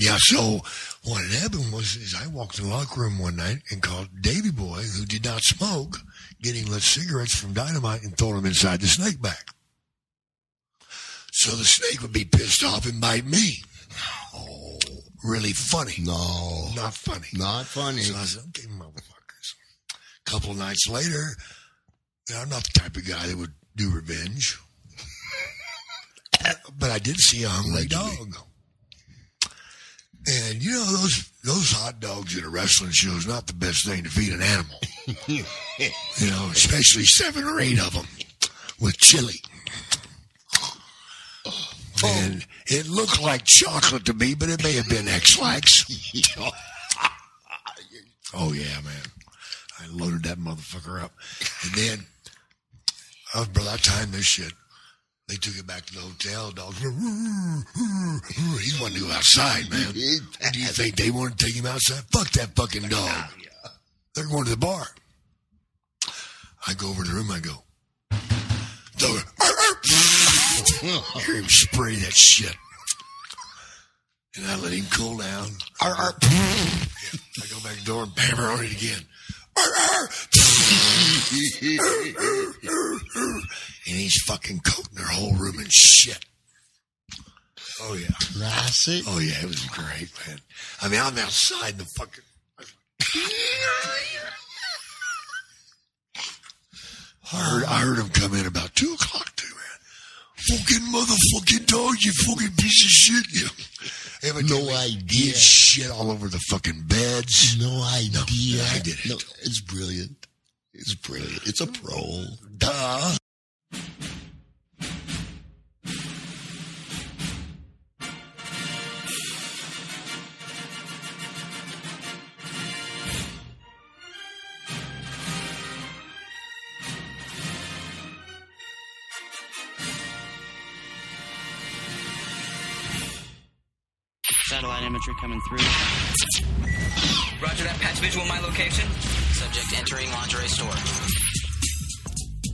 Yeah, so what happened was is I walked in the locker room one night and called Davy Boy, who did not smoke, getting lit cigarettes from dynamite and throwing them inside the snake bag. So the snake would be pissed off and bite me. Oh, really funny. No, Not funny. not funny. So I said, okay, motherfuckers. A couple of nights later, you know, I'm not the type of guy that would do revenge. but I did see a hungry dog. And you know those those hot dogs at a wrestling show is not the best thing to feed an animal. you know, especially seven or eight of them with chili. And it looked like chocolate to me, but it may have been X-Lax. Oh yeah, man. I loaded that motherfucker up. And then uh, by that time this shit, they took it back to the hotel. Dogs he wanted to go outside, man. Do you think they want to take him outside? Fuck that fucking dog. They're going to the bar. I go over to the room, I go, dog, hear him spray that shit. And I let him cool down. I go back to the door and hammer on it again. And he's fucking coating their whole room in shit. Oh yeah. Classic. Oh yeah, it was great, man. I mean, I'm outside the fucking. I heard, I heard him come in about two o'clock. Fucking motherfucking dog, you fucking piece of shit. Yeah. Evidently, No idea. shit all over the fucking beds. No idea. I did it. No, it's brilliant. It's brilliant. It's a pro. Duh. Satellite coming through. Roger that. Patch visual my location. Subject entering lingerie store.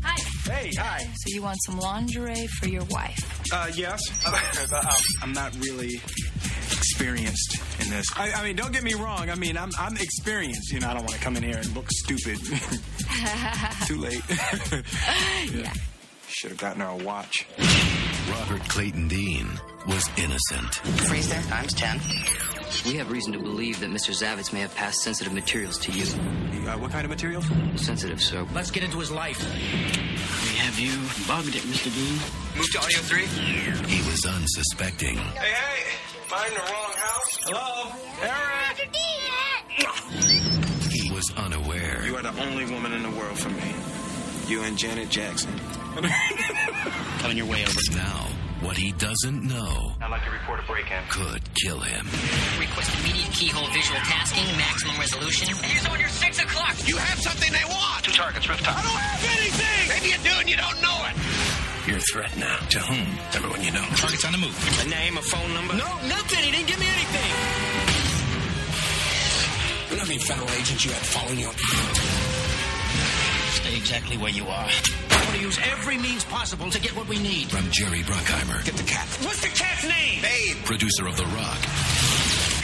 Hi. Hey, hi. So you want some lingerie for your wife? Uh, yes. Um, I'm not really experienced in this. I, I mean, don't get me wrong. I mean, I'm, I'm experienced. You know, I don't want to come in here and look stupid. Too late. Yeah. Should have gotten her a watch. Robert Clayton Dean was innocent. Freeze there. Times 10. We have reason to believe that Mr. Zavitz may have passed sensitive materials to you. Uh, what kind of materials? Sensitive, sir. Let's get into his life. We have you bugged it, Mr. Dean. Move to audio three. He was unsuspecting. Hey, hey! Find the wrong house. Hello? Eric! He was unaware. You are the only woman in the world for me. You and Janet Jackson. Coming your way over. Now, what he doesn't know I'd like to report a break-in. could kill him. Request immediate keyhole visual tasking, maximum resolution. Use on your six o'clock. You have something they want. Two targets, rooftop. I don't have anything. Maybe you do and you don't know it. You're a threat now. To whom? Everyone you know. Target's on the move. A name, a phone number. No, nothing. He didn't give me anything. You know how many federal agents you had following you? Stay exactly where you are. I want to use every means possible to get what we need. From Jerry Bruckheimer, Get the cat. What's the cat's name? Babe. producer of The Rock,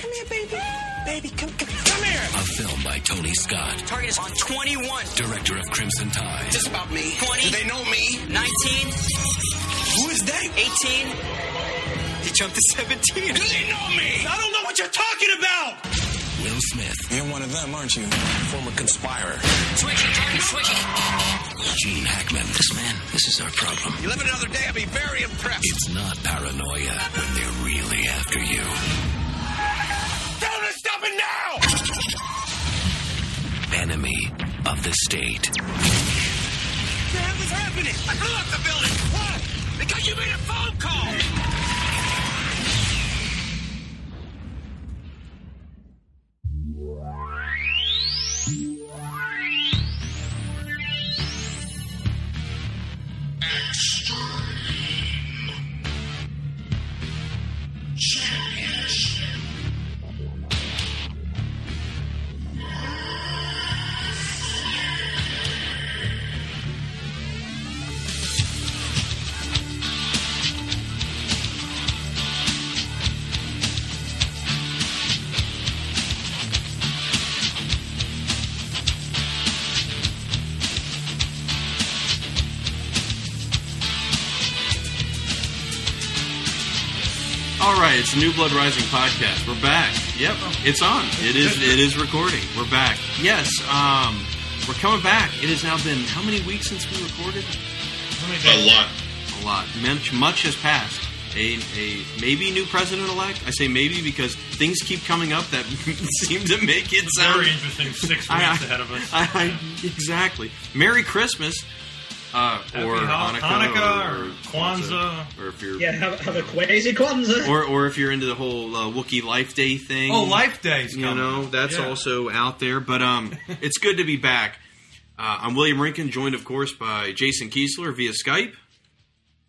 Come here, baby. Baby, come, come, come here. a film by Tony Scott, Target is on 21. director of Crimson Tide. This about me. 20. Do they know me? 19. Who is that? 18. He jumped to 17. Do they know me? I don't know what you're talking about. Will Smith, You're one of them, aren't you? Former conspirer. Switching, target, switching. Gene Hackman. This man, this is our problem. You live another day, I'll be very impressed. It's not paranoia when they're really after you. Tell them to stop it now! Enemy of the state. What the hell is happening? I blew up the building. Why? Because you made a phone call. It's the New Blood Rising podcast. We're back. Yep, it's on. It is. It is recording. We're back. Yes, um, we're coming back. It has now been how many weeks since we recorded? A lot. A lot. Much, much has passed. A, a maybe new president elect. I say maybe because things keep coming up that seem to make it sound Very interesting six weeks I- I- ahead of us. I, I, exactly. Merry Christmas. Uh, or Ha- Hanukkah, Hanukkah or, or Kwanzaa. or if you're Yeah, have, have a crazy Kwanzaa. or or if you're into the whole uh, Wookiee Life Day thing. Oh, Life Day's You coming know, that's Yeah. also out there. But um, it's good to be back. Uh, I'm William Rinkin, joined, of course, by Jason Kiesler via Skype.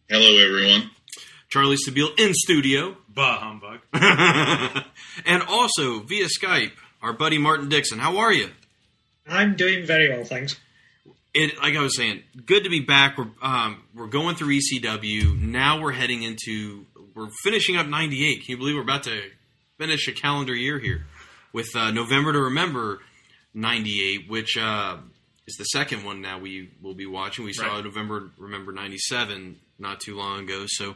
Hello, everyone. Charlie Stabile in studio. Bah humbug. and also via Skype, our buddy Martin Dixon. How are you? I'm doing very well, thanks. It, like I was saying, good to be back. We're um, we're going through ECW. Now we're heading into we're finishing up '98. Can you believe we're about to finish a calendar year here with uh, November to Remember '98, which uh, is the second one now we will be watching. We saw Right. November Remember '97 not too long ago, so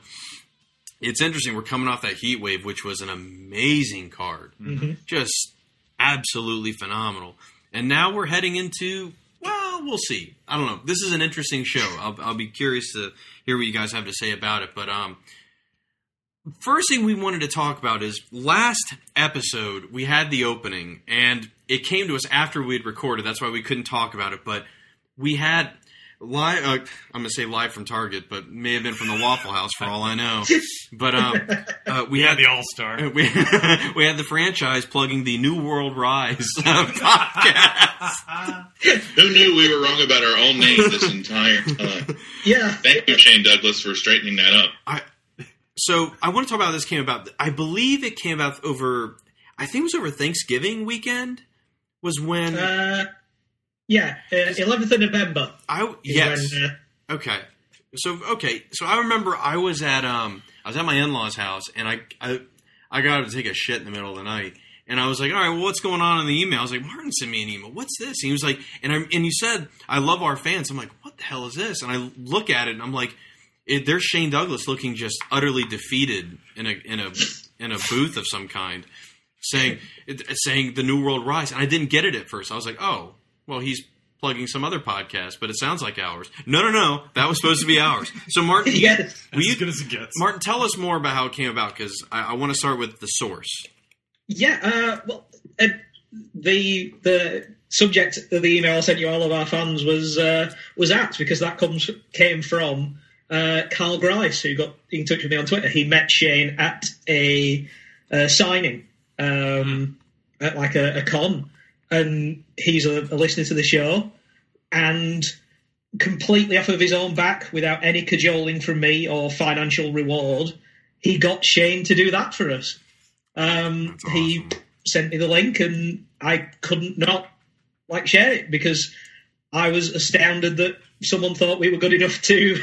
it's interesting. We're coming off that Heat Wave, which was an amazing card, Mhm. just absolutely phenomenal. And now we're heading into well, we'll see. I don't know. This is an interesting show. I'll, I'll be curious to hear what you guys have to say about it. But um, first thing we wanted to talk about is last episode we had the opening, and it came to us after we had recorded. That's why we couldn't talk about it. But we had live. Uh, I'm going to say live from Target, but may have been from the Waffle House for all I know. But um, uh, we Yeah, had the All Star. We, we had the franchise plugging the New World Rise uh, podcast. Who knew we were wrong about our own name this entire time? Yeah. Thank you, Shane Douglas, for straightening that up. I, so I want to talk about how this came about. I believe it came about over. I think it was over Thanksgiving weekend. Was when Uh, yeah, uh, 11th of November. I yes. when, uh, Okay. So okay. So I remember I was at um I was at my in laws' house and I I I got to take a shit in the middle of the night. And I was like, all right, well, what's going on in the email? I was like, Martin sent me an email. What's this? And he was like, and I and you said, I love our fans. I'm like, what the hell is this? And I look at it and I'm like, it, there's Shane Douglas looking just utterly defeated in a in a in a booth of some kind, saying saying the New World Rise. And I didn't get it at first. I was like, oh, well, he's plugging some other podcast, but it sounds like ours. No, no, no, that was supposed to be ours. So Martin, Yes. will you- As good as it gets. Martin, tell us more about how it came about because I, I want to start with the source. Yeah, uh, well, uh, the the subject of the email I sent you all of our fans was uh, was apt because that comes came from uh, Carl Grice who got in touch with me on Twitter. He met Shane at a, uh signing um, at like a, a con, and he's a, a listener to the show, and completely off of his own back without any cajoling from me or financial reward, he got Shane to do that for us. Um, He sent me the link, and I couldn't not like share it because I was astounded that someone thought we were good enough to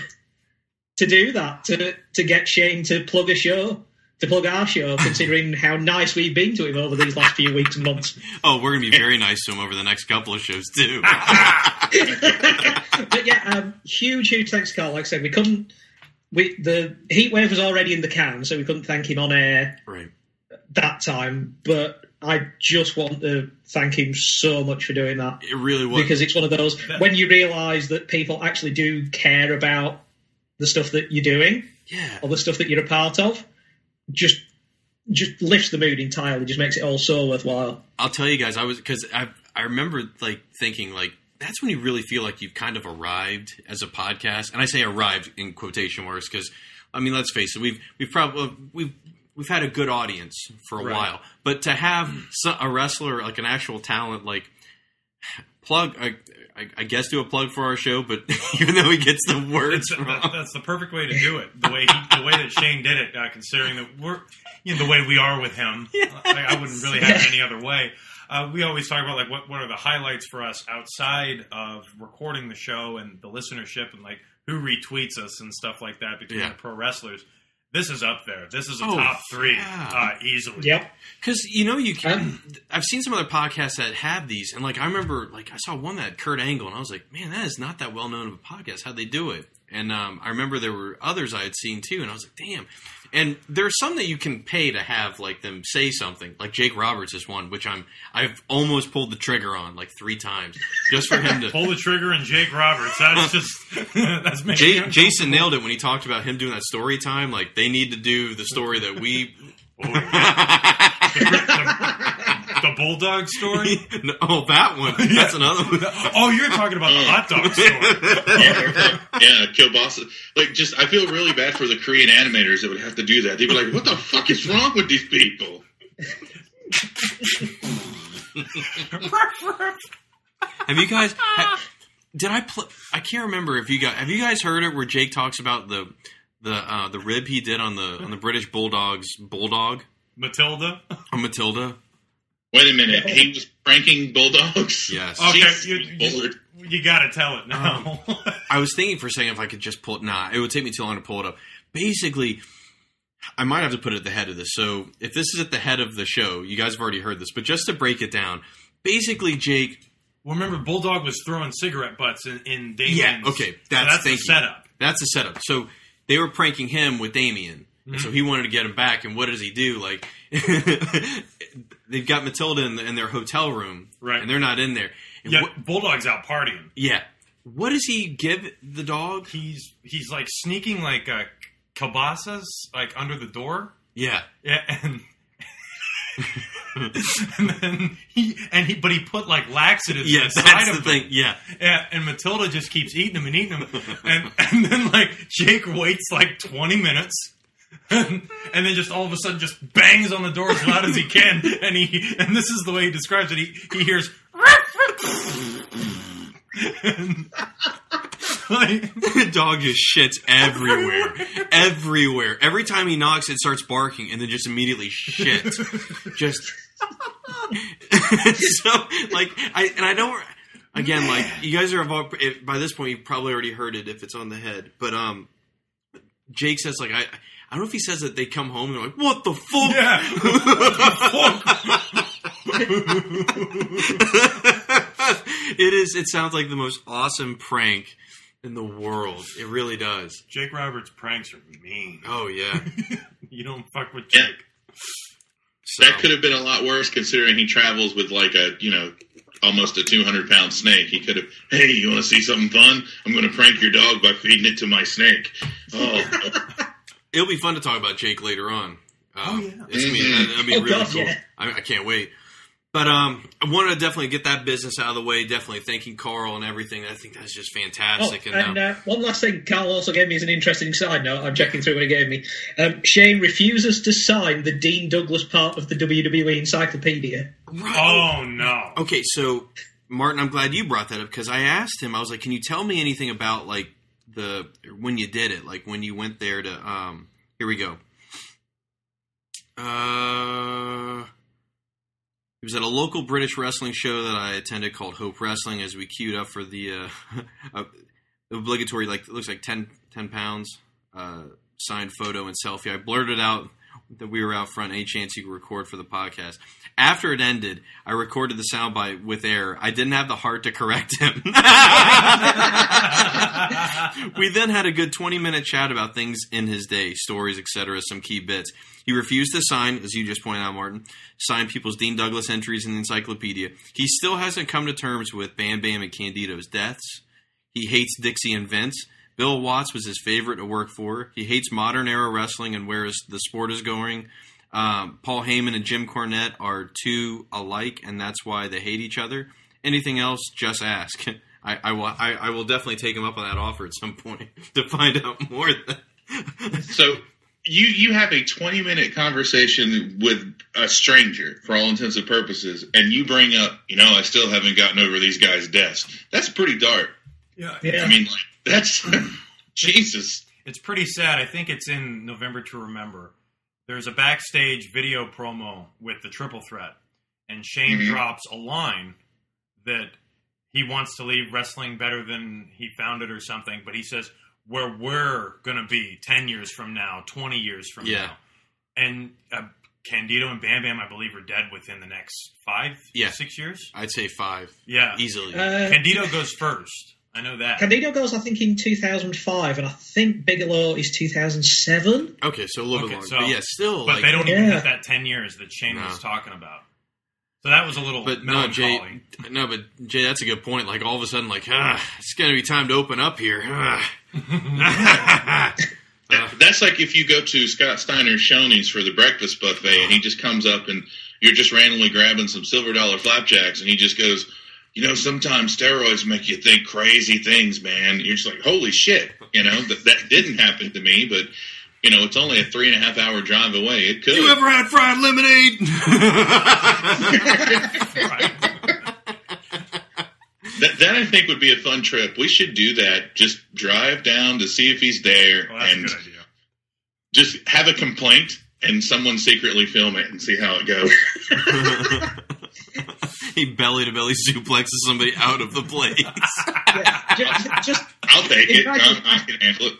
to do that to to get Shane to plug a show. To plug our show, considering how nice we've been to him over these last few weeks and months. Oh, we're gonna be very nice to him over the next couple of shows too. but yeah, um, huge, huge thanks, Carl. Like I said, we couldn't. We the heat wave was already in the can, so we couldn't thank him on air right. that time. But I just want to thank him so much for doing that It really was. because it's one of those when you realise that people actually do care about the stuff that you're doing yeah. or the stuff that you're a part of. Just, just lifts the mood entirely. Just makes it all so worthwhile. I'll tell you guys, I was because I I remember like thinking like that's when you really feel like you've kind of arrived as a podcast, and I say arrived in quotation marks because I mean let's face it, we've we've probably we've we've had a good audience for a Right. while, but to have a wrestler like an actual talent like plug. I, I, I guess do a plug for our show, but even though he gets the words That's, wrong, that's the perfect way to do it. The way he, the way that Shane did it, uh, considering that we're you know the way we are with him, I, I wouldn't really have it any other way. Uh, we always talk about like what what are the highlights for us outside of recording the show and the listenership and like who retweets us and stuff like that between Yeah. the pro wrestlers. This is up there. This is a Oh, top three yeah. uh, easily. Yep. Because you know you can. I've seen some other podcasts that have these, and like I remember, like I saw one that had Kurt Angle, and I was like, man, that is not that well known of a podcast. How'd they do it? And um, I remember there were others I had seen too, and I was like, damn. And there's some that you can pay to have like them say something. Like Jake Roberts is one, which I'm I've almost pulled the trigger on like three times just for him to Pull the trigger and Jake Roberts. That's just that's making Jay, Jason nailed it when he talked about him doing that story time. Like they need to do the story that we. the bulldog story. No, oh, that one. That's another one. Oh, you're talking about the hot dog story. yeah, kielbasa. Like, just I feel really bad for the Korean animators that would have to do that. They'd be like, "What the fuck is wrong with these people?" Have you guys? ha- did I play? I can't remember if you guys have you guys heard it where Jake talks about the the uh, the rib he did on the on the British Bulldogs bulldog Matilda. on Matilda. Wait a minute, he was pranking bulldogs. Yes. Okay, Jesus, you, you, you got to tell it now. Um, I was thinking for a second if I could just pull it. Nah, it would take me too long to pull it up. Basically, I might have to put it at the head of this. So if this is at the head of the show, you guys have already heard this, but just to break it down, basically, Jake. well, remember, Bulldog was throwing cigarette butts in, in Damien's. Yeah, okay, so that's, that's the you. setup. That's the setup. So they were pranking him with Damien. And So mm-hmm. he wanted to get him back, and what does he do? Like, they've got Matilda in, the, in their hotel room, Right. And they're not in there. And Yeah, what- Bulldog's out partying. yeah. What does he give the dog? He's he's like sneaking like uh, kielbasas like under the door. Yeah. Yeah, and and then he and he but he put like laxatives Yeah, inside that's of the them. thing. Yeah. Yeah, and Matilda just keeps eating them and eating them, and and then like Jake waits like twenty minutes, and, then just all of a sudden just bangs on the door as loud as he can, and he and this is the way he describes it. He he hears. and, like, the dog just shits everywhere. everywhere. Every time he knocks, it starts barking and then just immediately shits. just. so, like, I, and I don't. Again, like, you guys are about, if, by this point, you've probably already heard it if it's on the head. But, um, Jake says, like, I, I don't know if he says that they come home and they're like, what the fuck? yeah, it is, it sounds like the most awesome prank in the world. It really does. Jake Roberts pranks are mean. Oh, yeah. You don't fuck with Yeah. Jake. So, That could have been a lot worse considering he travels with like a you know almost a two hundred pound snake. He could have. Hey, you want to see something fun? I'm going to prank your dog by feeding it to my snake. Oh, it'll be fun to talk about Jake later on. Um, Oh, yeah. it's gonna be, that'll be Oh, really God, cool. yeah. I, I can't wait. But um, I want to definitely get that business out of the way. Definitely thanking Carl and everything. I think that's just Oh, fantastic. and, and um, uh, one last thing Carl also gave me as an interesting side note. I'm checking through what he gave me. Um, Shane refuses to sign the Dean Douglas part of the WWE Encyclopedia. right. Oh no. Okay, so Martin, I'm glad you brought that up because I asked him. I was like, "Can you tell me anything about like the when you did it? Like when you went there to um? Here we go. Uh, it was at a local British wrestling show that I attended called Hope Wrestling. As we queued up for the uh, obligatory, like it looks like 10, 10 pounds uh, signed photo and selfie. I blurted out that we were out front. Any chance you could record for the podcast? After it ended, I recorded the soundbite with air. I didn't have the heart to correct him. we then had a good 20 minute chat about things in his day, stories, etc., some key bits. He refused to sign, as you just pointed out, Martin, sign people's Dean Douglas entries in the encyclopedia. He still hasn't come to terms with Bam Bam and Candido's deaths. He hates Dixie and Vince. Bill Watts was his favorite to work for. He hates modern era wrestling and where is- the sport is going. Um, Paul Heyman and Jim Cornette are too alike, and that's why they hate each other. Anything else, just ask. I, I, will, I, I will definitely take him up on that offer at some point to find out more. So you you have a 20 minute conversation with a stranger for all intents and purposes, and you bring up, you know, I still haven't gotten over these guys' deaths. That's pretty dark. Yeah, Yeah. I mean, like, that's Jesus. It's pretty sad. I think it's in November to Remember. There's a backstage video promo with the triple threat, and Shane Mhm. drops a line that he wants to leave wrestling better than he found it or something, but he says, where we're going to be 10 years from now, 20 years from Yeah. now. And uh, Candido and Bam Bam, I believe, are dead within the next five, Yeah. six years. I'd say five. Yeah. Easily. Uh, Candido goes first. I know that. Candido goes, I think, in 2005, and I think Bigelow is 2007. Okay, so a little Okay, bit longer. so- but yeah, still. But like, they don't even Yeah. have that ten years that Shane No. was talking about. So that was a little But no, Jay. No, but Jay, that's a good point. Like all of a sudden, like ah, it's gonna be time to open up here. Ah. That- That's like if you go to Scott Steiner's Shoney's for the breakfast buffet and he just comes up and you're just randomly grabbing some silver dollar flapjacks and he just goes, you know, sometimes steroids make you think crazy things, man. You're just like, holy shit, you know, that, that didn't happen to me, but you know, it's only a three and a half hour drive away. It could. you ever had fried lemonade? That, that I think would be a fun trip. We should do that. Just drive down to see if he's there Well, that's a and good idea. just have a complaint and someone secretly film it and see how it goes. he belly to belly suplexes somebody out of the place. Yeah, just, just I'll take it. Imagine- I, I can handle it.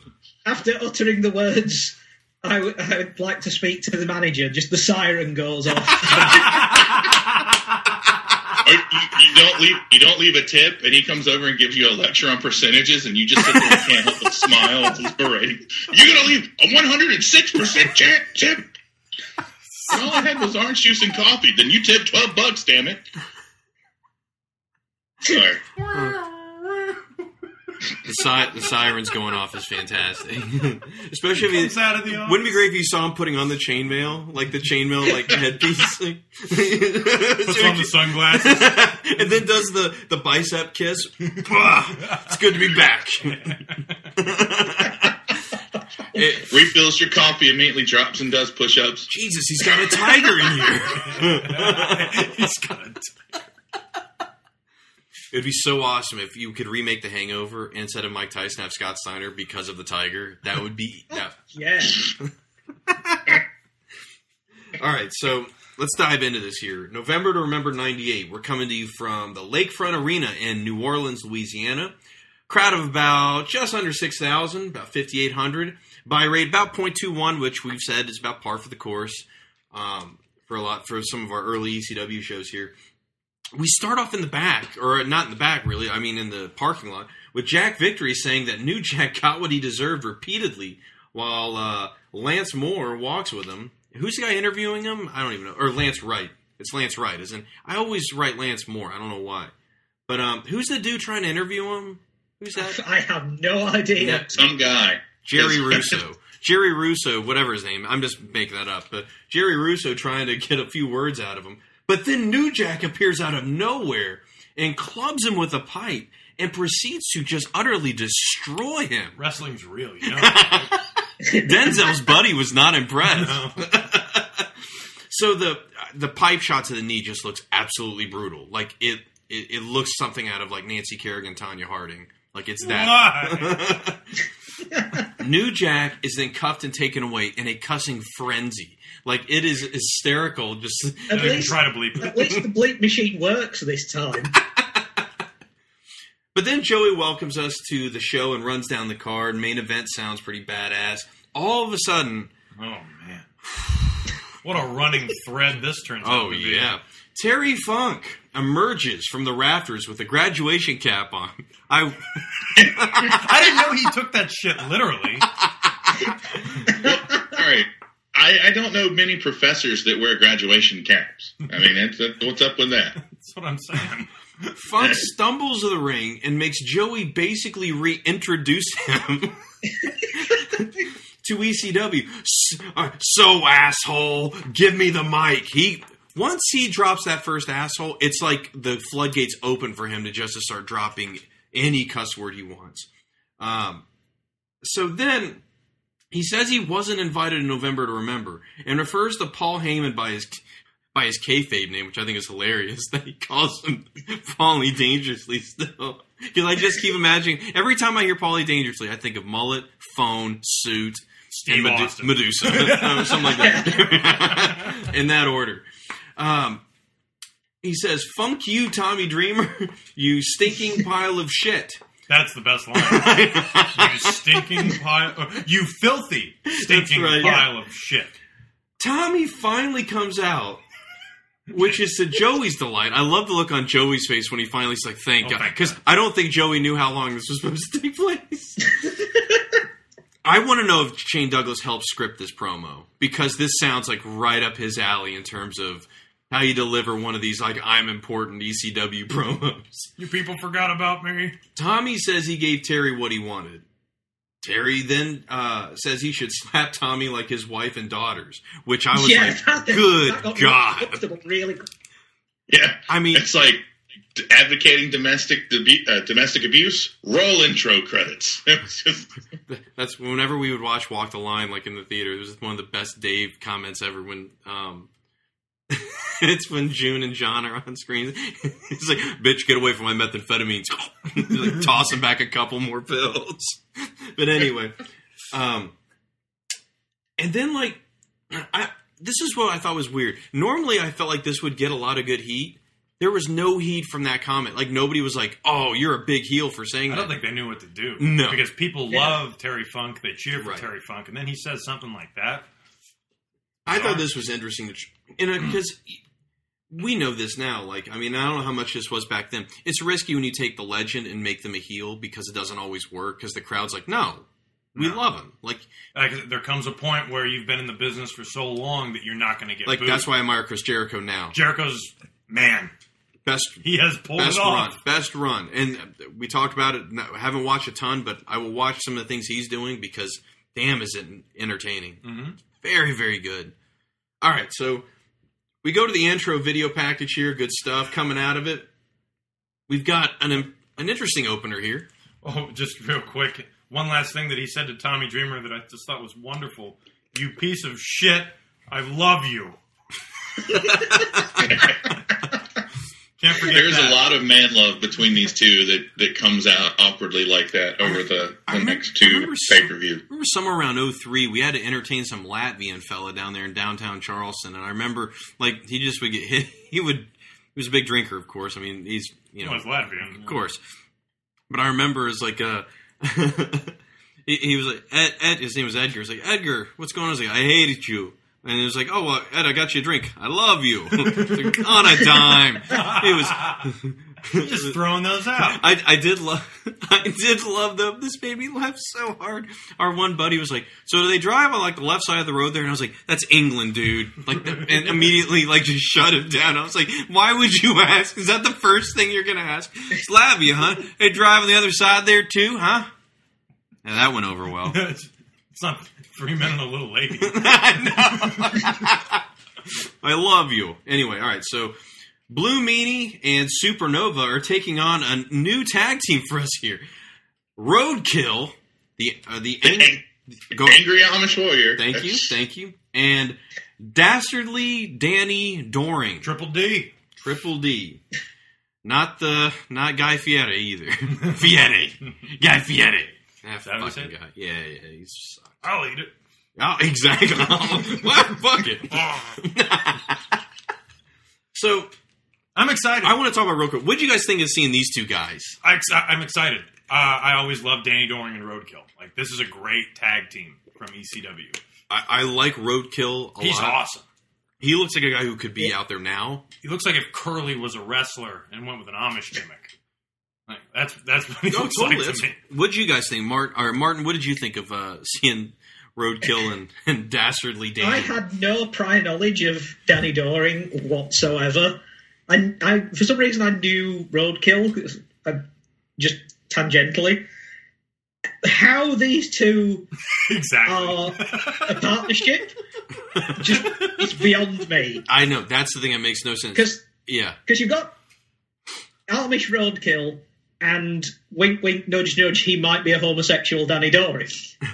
after uttering the words, I would- like to speak to the manager. Just the siren goes off. You, you don't leave. You don't leave a tip, and he comes over and gives you a lecture on percentages, and you just sit there and can't help but smile. It's inspiring. You're gonna leave a 106 percent tip. And all I had was orange juice and coffee. Then you tip 12 bucks. Damn it. Sorry. The, si- the sirens going off is fantastic, especially if Comes out of the office. wouldn't it be great if you saw him putting on the chainmail, like the chainmail like headpiece, like, Puts on the sunglasses. and then does the the bicep kiss. it's good to be back. It- Refills your coffee, immediately drops and does push-ups. Jesus, he's got a tiger in here. He's got a It'd be so awesome if you could remake The Hangover instead of Mike Tyson have Scott Steiner because of the tiger. That would be yeah. All right, so let's dive into this here. November to Remember 98. We're coming to you from the Lakefront Arena in New Orleans, Louisiana. Crowd of about just under 6,000, about 5,800. Buy rate about 0.21, which we've said is about par for the course um, for a lot for some of our early ECW shows here. We start off in the back, or not in the back really, I mean in the parking lot, with Jack Victory saying that New Jack got what he deserved repeatedly, while uh, Lance Moore walks with him. Who's the guy interviewing him? I don't even know. Or Lance Wright. It's Lance Wright, isn't? I always write Lance Moore. I don't know why. But um, who's the dude trying to interview him? Who's that? I have no idea. Yeah. Some guy. Jerry Russo. Jerry Russo, whatever his name. I'm just making that up. But Jerry Russo trying to get a few words out of him. But then New Jack appears out of nowhere and clubs him with a pipe and proceeds to just utterly destroy him. Wrestling's real, you know. Denzel's buddy was not impressed. so the the pipe shot to the knee just looks absolutely brutal. Like it, it, it looks something out of like Nancy Kerrigan, Tonya Harding. Like it's that. New Jack is then cuffed and taken away in a cussing frenzy. Like it is hysterical. Just At least, try to bleep at least the bleep machine works this time. But then Joey welcomes us to the show and runs down the card. Main event sounds pretty badass. All of a sudden, Oh man, what a running thread this turns out oh to be. yeah, Terry Funk emerges from the rafters with a graduation cap on. I I didn't know he took that shit literally. All right. I, I don't know many professors that wear graduation caps. I mean, that's, that's, what's up with that? That's what I'm saying. Funk stumbles to the ring and makes Joey basically reintroduce him to ECW. S- uh, So asshole, give me the mic. He once he drops that first asshole, it's like the floodgates open for him to just start dropping any cuss word he wants. Um, so then he says he wasn't invited in November to remember, and refers to Paul Heyman by his by his kayfabe name, which I think is hilarious that he calls him Paulie Dangerously still. Because I just keep imagining every time I hear Paulie Dangerously, I think of mullet, phone, suit, Steve and Medu-. Medusa, Uh, something like that, in that order. Um, he says, "Funk you, Tommy Dreamer, you stinking pile of shit." That's the best line. you stinking pile. You filthy stinking right. pile of shit. Tommy finally comes out which is to Joey's delight. I love the look on Joey's face when he finally's like, "Thank oh, God," because I don't think Joey knew how long this was supposed to take place. I want to know if Shane Douglas helped script this promo because this sounds like right up his alley in terms of how you deliver one of these like I'm important ECW promos. You people forgot about me. Tommy says he gave Terry what he wanted. Terry then uh, says he should slap Tommy like his wife and daughters, which I was yeah, like, that, good God. Really, Yeah, I mean, it's like advocating domestic debu- uh, domestic abuse. Roll intro credits. Just That's whenever we would watch Walk the Line, like in the theater. It was one of the best Dave comments ever. When um, it's when June and John are on screen. He's like, "Bitch, get away from my methamphetamines!" like tossing back a couple more pills. but anyway, um, and then like, I this is what I thought was weird. Normally, I felt like this would get a lot of good heat. There was no heat from that comment. Like nobody was like, "Oh, you're a big heel for saying I that." don't think they knew what to do. No. because people Yeah. love Terry Funk. They cheer for Right. Terry Funk, and then he says something like that. I thought this was interesting because we know this now. Like, I mean, I don't know how much this was back then. It's risky when you take the legend and make them a heel because it doesn't always work. Because the crowd's like, no, we love him. Like, Like, there comes a point where you've been in the business for so long that you're not going to get like booed. that's why I admire Chris Jericho now. Jericho's man. Best He has pulled best run, best run, and we talked about it. I haven't watched a ton, but I will watch some of the things he's doing because damn, is it entertaining. Mm-hmm. Very, very good. All right, so we go to the intro video package here. Good stuff coming out of it. We've got an an interesting opener here. Oh, just real quick. One last thing that he said to Tommy Dreamer that I just thought was wonderful. You piece of shit. I love you. Can't forget There's that. a lot of man love between these two that, that comes out awkwardly like that over the, the next two pay per view. remember somewhere around 03, we had to entertain some Latvian fella down there in downtown Charleston, and I remember like he just would get hit. He would. He was a big drinker, of course. I mean, he's you know, Well, it's Latvian. of course. But I remember as like uh he, he was like Ed, Ed. His name was Edgar. He's like Edgar, what's going on? I was like, I hated you. And it was like, oh, well, Ed, I got you a drink. I love you. Like, on a dime. It was just throwing those out. I, I did love I did love them. This made me laugh so hard. Our one buddy was like, "So do they drive on like the left side of the road there?" And I was like, "That's England, dude." Like, and immediately like just shut him down. I was like, "Why would you ask? Is that the first thing you're gonna ask?" Slavia, huh? They drive on the other side there too, huh? And that went over well. It's not three men and a little lady. I love you. Anyway, all right. So, Blue Meanie and Supernova are taking on a new tag team for us here. Roadkill, the uh, the ang- go- Angry Amish Warrior. Thank you, thank you, and Dastardly Danny Doring, Triple D, Triple D. Not the not Guy Fieri either. Fieri, Guy Fieri. That what fucking guy. Yeah, yeah, he's just. I'll eat it. Oh, exactly. Well, Fuck it. so, I'm excited. I want to talk about real quick. What do you guys think of seeing these two guys? I, I'm excited. Uh, I always love Danny Doring and Roadkill. Like this is a great tag team from ECW. I, I like Roadkill a He's lot. awesome. He looks like a guy who could be out there now. He looks like if Curly was a wrestler and went with an Amish gimmick. Like, that's that's what he No, looks totally. like That's- to me. What did you guys think, Martin? Or Martin, what did you think of uh, seeing Roadkill and, and Dastardly Danny? I had no prior knowledge of Danny Doring whatsoever. I, I for some reason I knew Roadkill, uh, just tangentially. How these two exactly are a partnership, just it's beyond me. I know that's the thing that makes no sense. 'Cause- yeah, Because you've got Amish Roadkill and wink, wink, nudge, nudge. He might be a homosexual Danny Doring.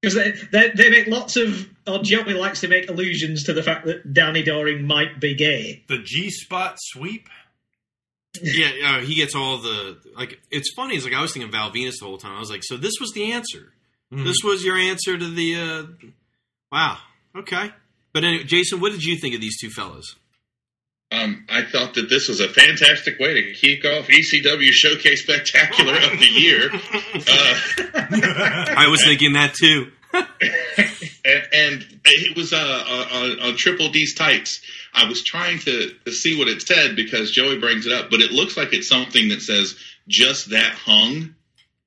Because they, they, they make lots of, or Joey likes to make allusions to the fact that Danny Doring might be gay. The G spot sweep. yeah, yeah. He gets all the like. It's funny. It's like I was thinking Val Venis the whole time. I was like, so this was the answer. Mm-hmm. This was your answer to the. uh Wow. Okay. But anyway, Jason, what did you think of these two fellas? Um, I thought that this was a fantastic way to kick off ECW Showcase Spectacular of the Year. Uh, I was thinking that too. and, and it was uh, on, on Triple D's tights. I was trying to, to see what it said because Joey brings it up, but it looks like it's something that says "just that hung"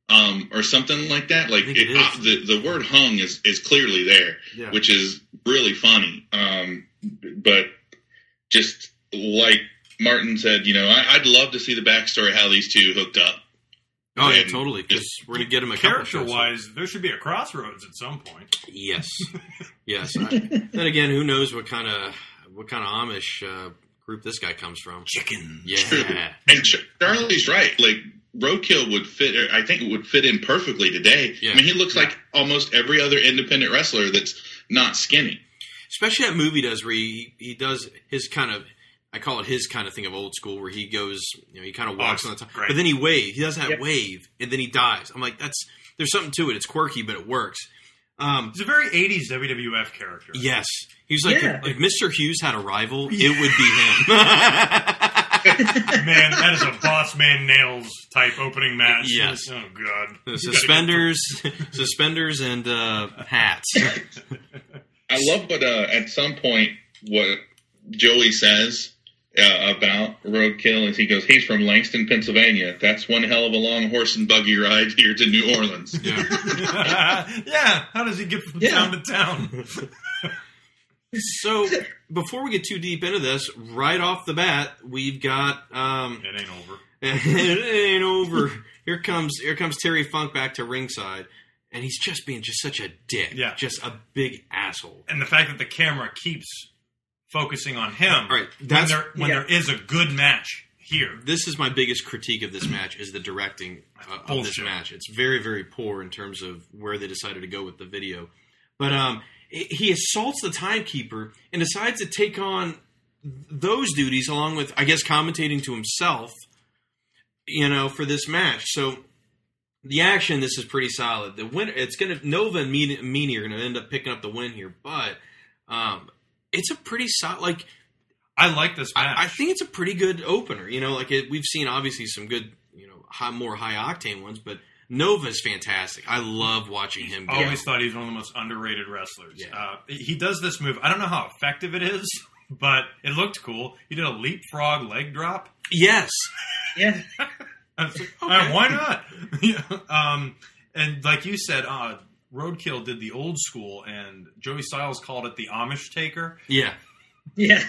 um, or something like that. Like it it, uh, the the word "hung" is is clearly there, Yeah. which is really funny. Um, but just like Martin said, you know, I, I'd love to see the backstory how these two hooked up. Oh yeah, totally. Because we're gonna get him a Character wise, there should be a crossroads at some point. Yes, yes. I, then again, who knows what kind of what kind of Amish uh, group this guy comes from? Chicken. Yeah. True. And Ch- Charlie's right. Like Roadkill would fit. or I think it would fit in perfectly today. Yeah. I mean, he looks like almost every other independent wrestler that's not skinny. Especially that movie does where he, he does his kind of I call it his kind of thing of old school where he goes you know he kind of walks Oh, on the top great. but then he waves he does that Yep. wave and then he dies I'm like that's there's something to it it's quirky but it works um, He's a very 80s WWF character. yes he's like Yeah. if, if Mr. Hughes had a rival it would be him Man, that is a boss man Nailz type opening match. Yes. Oh, God. The suspenders suspenders and uh, hats I love what uh, at some point what Joey says uh, about Roadkill is he goes, he's from Langston, Pennsylvania. That's one hell of a long horse and buggy ride here to New Orleans. yeah. yeah, how does he get from Yeah. town to town? so before we get too deep into this right off the bat we've got um, It ain't over. it ain't over. Here comes here comes Terry Funk back to ringside, and he's just being just such a dick. Yeah. just a big asshole. And the fact that the camera keeps focusing on him All right, when, there, when Yeah. there is a good match here. This is my biggest critique of this match is the directing uh, of this match. It's very very poor in terms of where they decided to go with the video. But um, he assaults the timekeeper and decides to take on those duties along with I guess commentating to himself. You know, for this match. So the action, this is pretty solid. The win, it's gonna Nova and Meanie are gonna end up picking up the win here, but um, it's a pretty solid. Like I like this match. I, I think it's a pretty good opener. You know, like it, we've seen obviously some good, you know, high, more high octane ones, but Nova's fantastic. I love watching him. I go. always thought he was one of the most underrated wrestlers. Yeah. Uh, he does this move. I don't know how effective it is, but it looked cool. He did a leapfrog leg drop. yes, Yeah. I was like, "Uh, why not? Yeah, um, and like you said, uh, Roadkill did the old school, and Joey Styles called it the Amish taker. yeah. Yeah.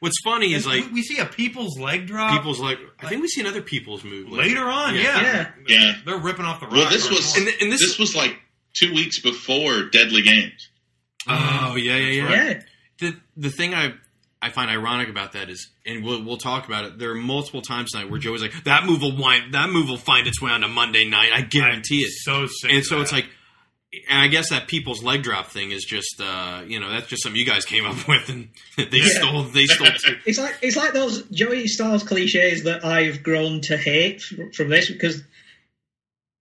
What's funny is And like we, we see a people's leg drop people's like. I think we see another people's move later on. Yeah. Yeah, Yeah. Yeah. they're ripping off the rock. Well, this was And, and this, this was like two weeks before Deadly Games. oh yeah yeah yeah. Yeah. the the thing I I find ironic about that is, and we'll we'll talk about it. There are multiple times tonight where Joey's like, "That move will wind, that move will find its way on a Monday night. I guarantee it." so sick. And of so that. it's like, and I guess that people's leg drop thing is just, uh, you know, that's just something you guys came up with, and they Yeah. stole, they stole. Too. It's like it's like those Joey Styles cliches that I've grown to hate from this because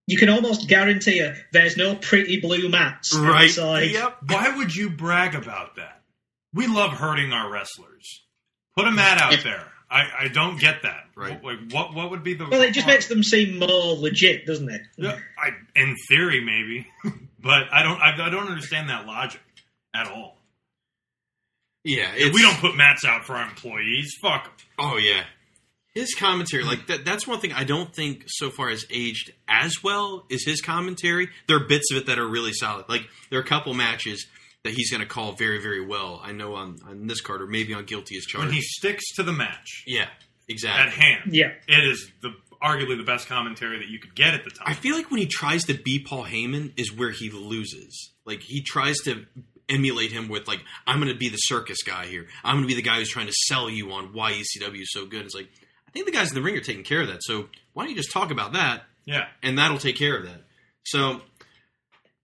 you can almost guarantee you there's no pretty blue mats. Right. side. Yep. Why would you brag about that? We love hurting our wrestlers. Put a mat out there. I, I don't get that. Right. Like what what would be the Well, it just makes them seem more legit, doesn't it? Yeah, I, in theory maybe, but I don't I, I don't understand that logic at all. Yeah. If we don't put mats out for our employees, fuck 'em. Oh yeah. His commentary, like that, that's one thing I don't think so far has aged as well is his commentary. There are bits of it that are really solid. Like there are a couple matches that he's going to call very, very well. I know on, on this card or maybe on Guilty as Charged. when he sticks to the match yeah, exactly. at hand. Yeah. It is the arguably the best commentary that you could get at the time. I feel like when he tries to be Paul Heyman is where he loses. Like he tries to emulate him with like I'm going to be the circus guy here. I'm going to be the guy who's trying to sell you on why ECW is so good. It's like I think the guys in the ring are taking care of that. So why don't you just talk about that yeah. and that'll take care of that. So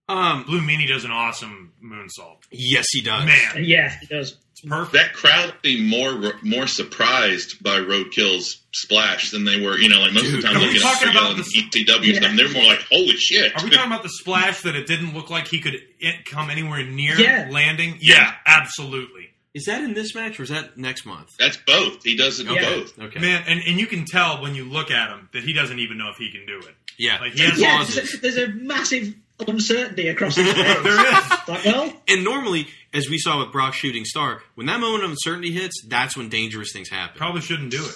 um Blue Meanie does an awesome moonsault. yes he does. Man, Yeah, he does. It's perfect. That crowd seemed more more surprised by Roadkill's splash than they were. You know, like most Dude, of the time are we looking at talking about the- ECW Yeah. stuff, they're more like, "Holy shit!" Are we talking about the splash that it didn't look like he could come anywhere near Yeah. landing? Yeah, absolutely. Is that in this match or is that next month? That's both. He does it in Yeah. both. Okay. Man, and, and you can tell when you look at him that he doesn't even know if he can do it. yeah. Like, he has Yeah, there's a, there's a massive uncertainty across his face. there is. Like, well, And normally, as we saw with Brock shooting Star, when that moment of uncertainty hits, that's when dangerous things happen. Probably shouldn't do it.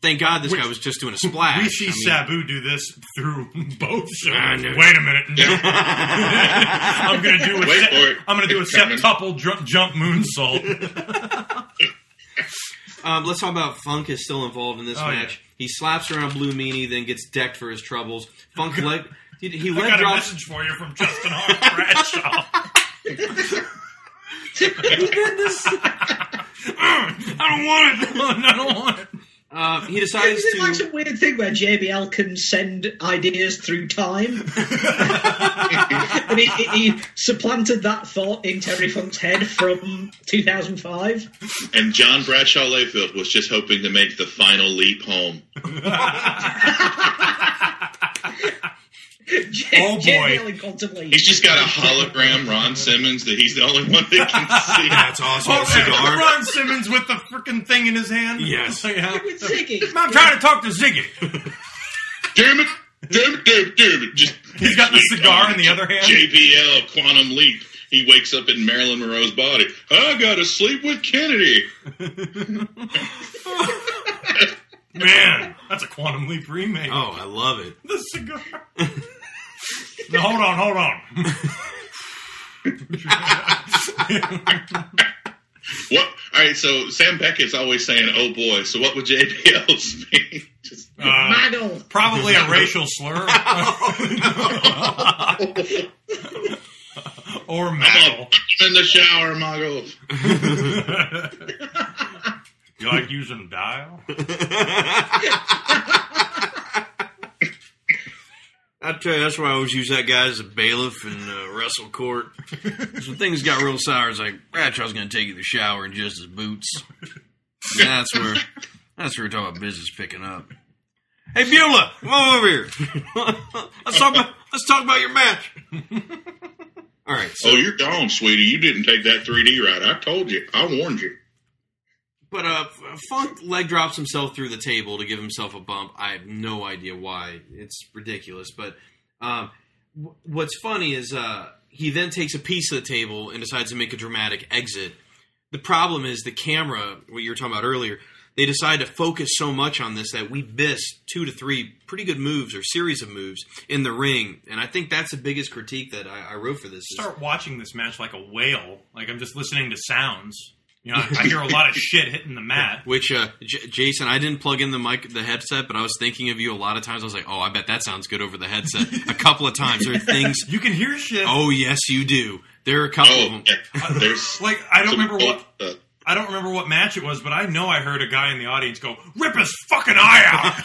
Thank God this Which- guy was just doing a splash. We see I mean- Sabu do this through both shows. I know. Wait a minute. No. I'm going to do a Wait se- for it. I'm going to do a It's coming. septuple dr- jump moonsault. Um, let's talk about Funk is still involved in this Oh, match. He slaps around Blue Meanie, then gets decked for his troubles. Funk leg, he, he I leg got a message for you from Justin Hawk Bradshaw. he did this. I don't want it. I don't want it. Uh, he decides is it like to. some weird thing where JBL can send ideas through time? and he, he, he supplanted that thought in Terry Funk's head from 2005. And John Bradshaw Layfield was just hoping to make the final leap home. J- Oh, boy. JBL in Quantum Leap. He's just got a hologram Ron Simmons that he's the only one that can see. That's awesome. Oh, cigar. Ron Simmons with the freaking thing in his hand. Yes. Yeah. With Ziggy. I'm trying to talk to Ziggy. Damn it! Damn it! Damn it! Damn it! Just He's got the cigar in the other hand. JBL Quantum Leap. He wakes up in Marilyn Monroe's body. I gotta sleep with Kennedy. Man, that's a Quantum Leap remake. Oh, I love it. The cigar. No, hold on, hold on. What? All right. So Sam Beckett's always saying, "Oh boy." So what would JBL's mean? Just, Uh, Maggle. probably a racial slur. or I'm maggle. in the shower, Muggle. You like using dial? I tell you, that's why I always use that guy as a bailiff in uh, wrestle court. when things got real sour. It's like Bradshaw's going to take you to the shower in just his boots. And that's where that's where we're talking about business picking up. Hey Beulah, come on over here. let's talk about let's talk about your match. All right, so Oh, you're gone, sweetie. You didn't take that 3D ride. I told you. I warned you. But uh, Funk leg drops himself through the table to give himself a bump. I have no idea why. It's ridiculous. But um, w- what's funny is uh, he then takes a piece of the table and decides to make a dramatic exit. The problem is the camera, what you were talking about earlier, they decide to focus so much on this that we miss two to three pretty good moves or series of moves in the ring. And I think that's the biggest critique that I, I wrote for this. is- Start watching this match like a whale. Like I'm just listening to sounds. You know, I, I hear a lot of shit hitting the mat. Which, uh, J- Jason, I didn't plug in the mic, the headset, but I was thinking of you a lot of times. I was like, oh, I bet that sounds good over the headset. a couple of times. There are things. You can hear shit. Oh, yes, you do. There are a couple of Oh, them. yeah. There's Like I don't remember what uh, I don't remember what match it was, but I know I heard a guy in the audience go, "Rip his fucking eye out."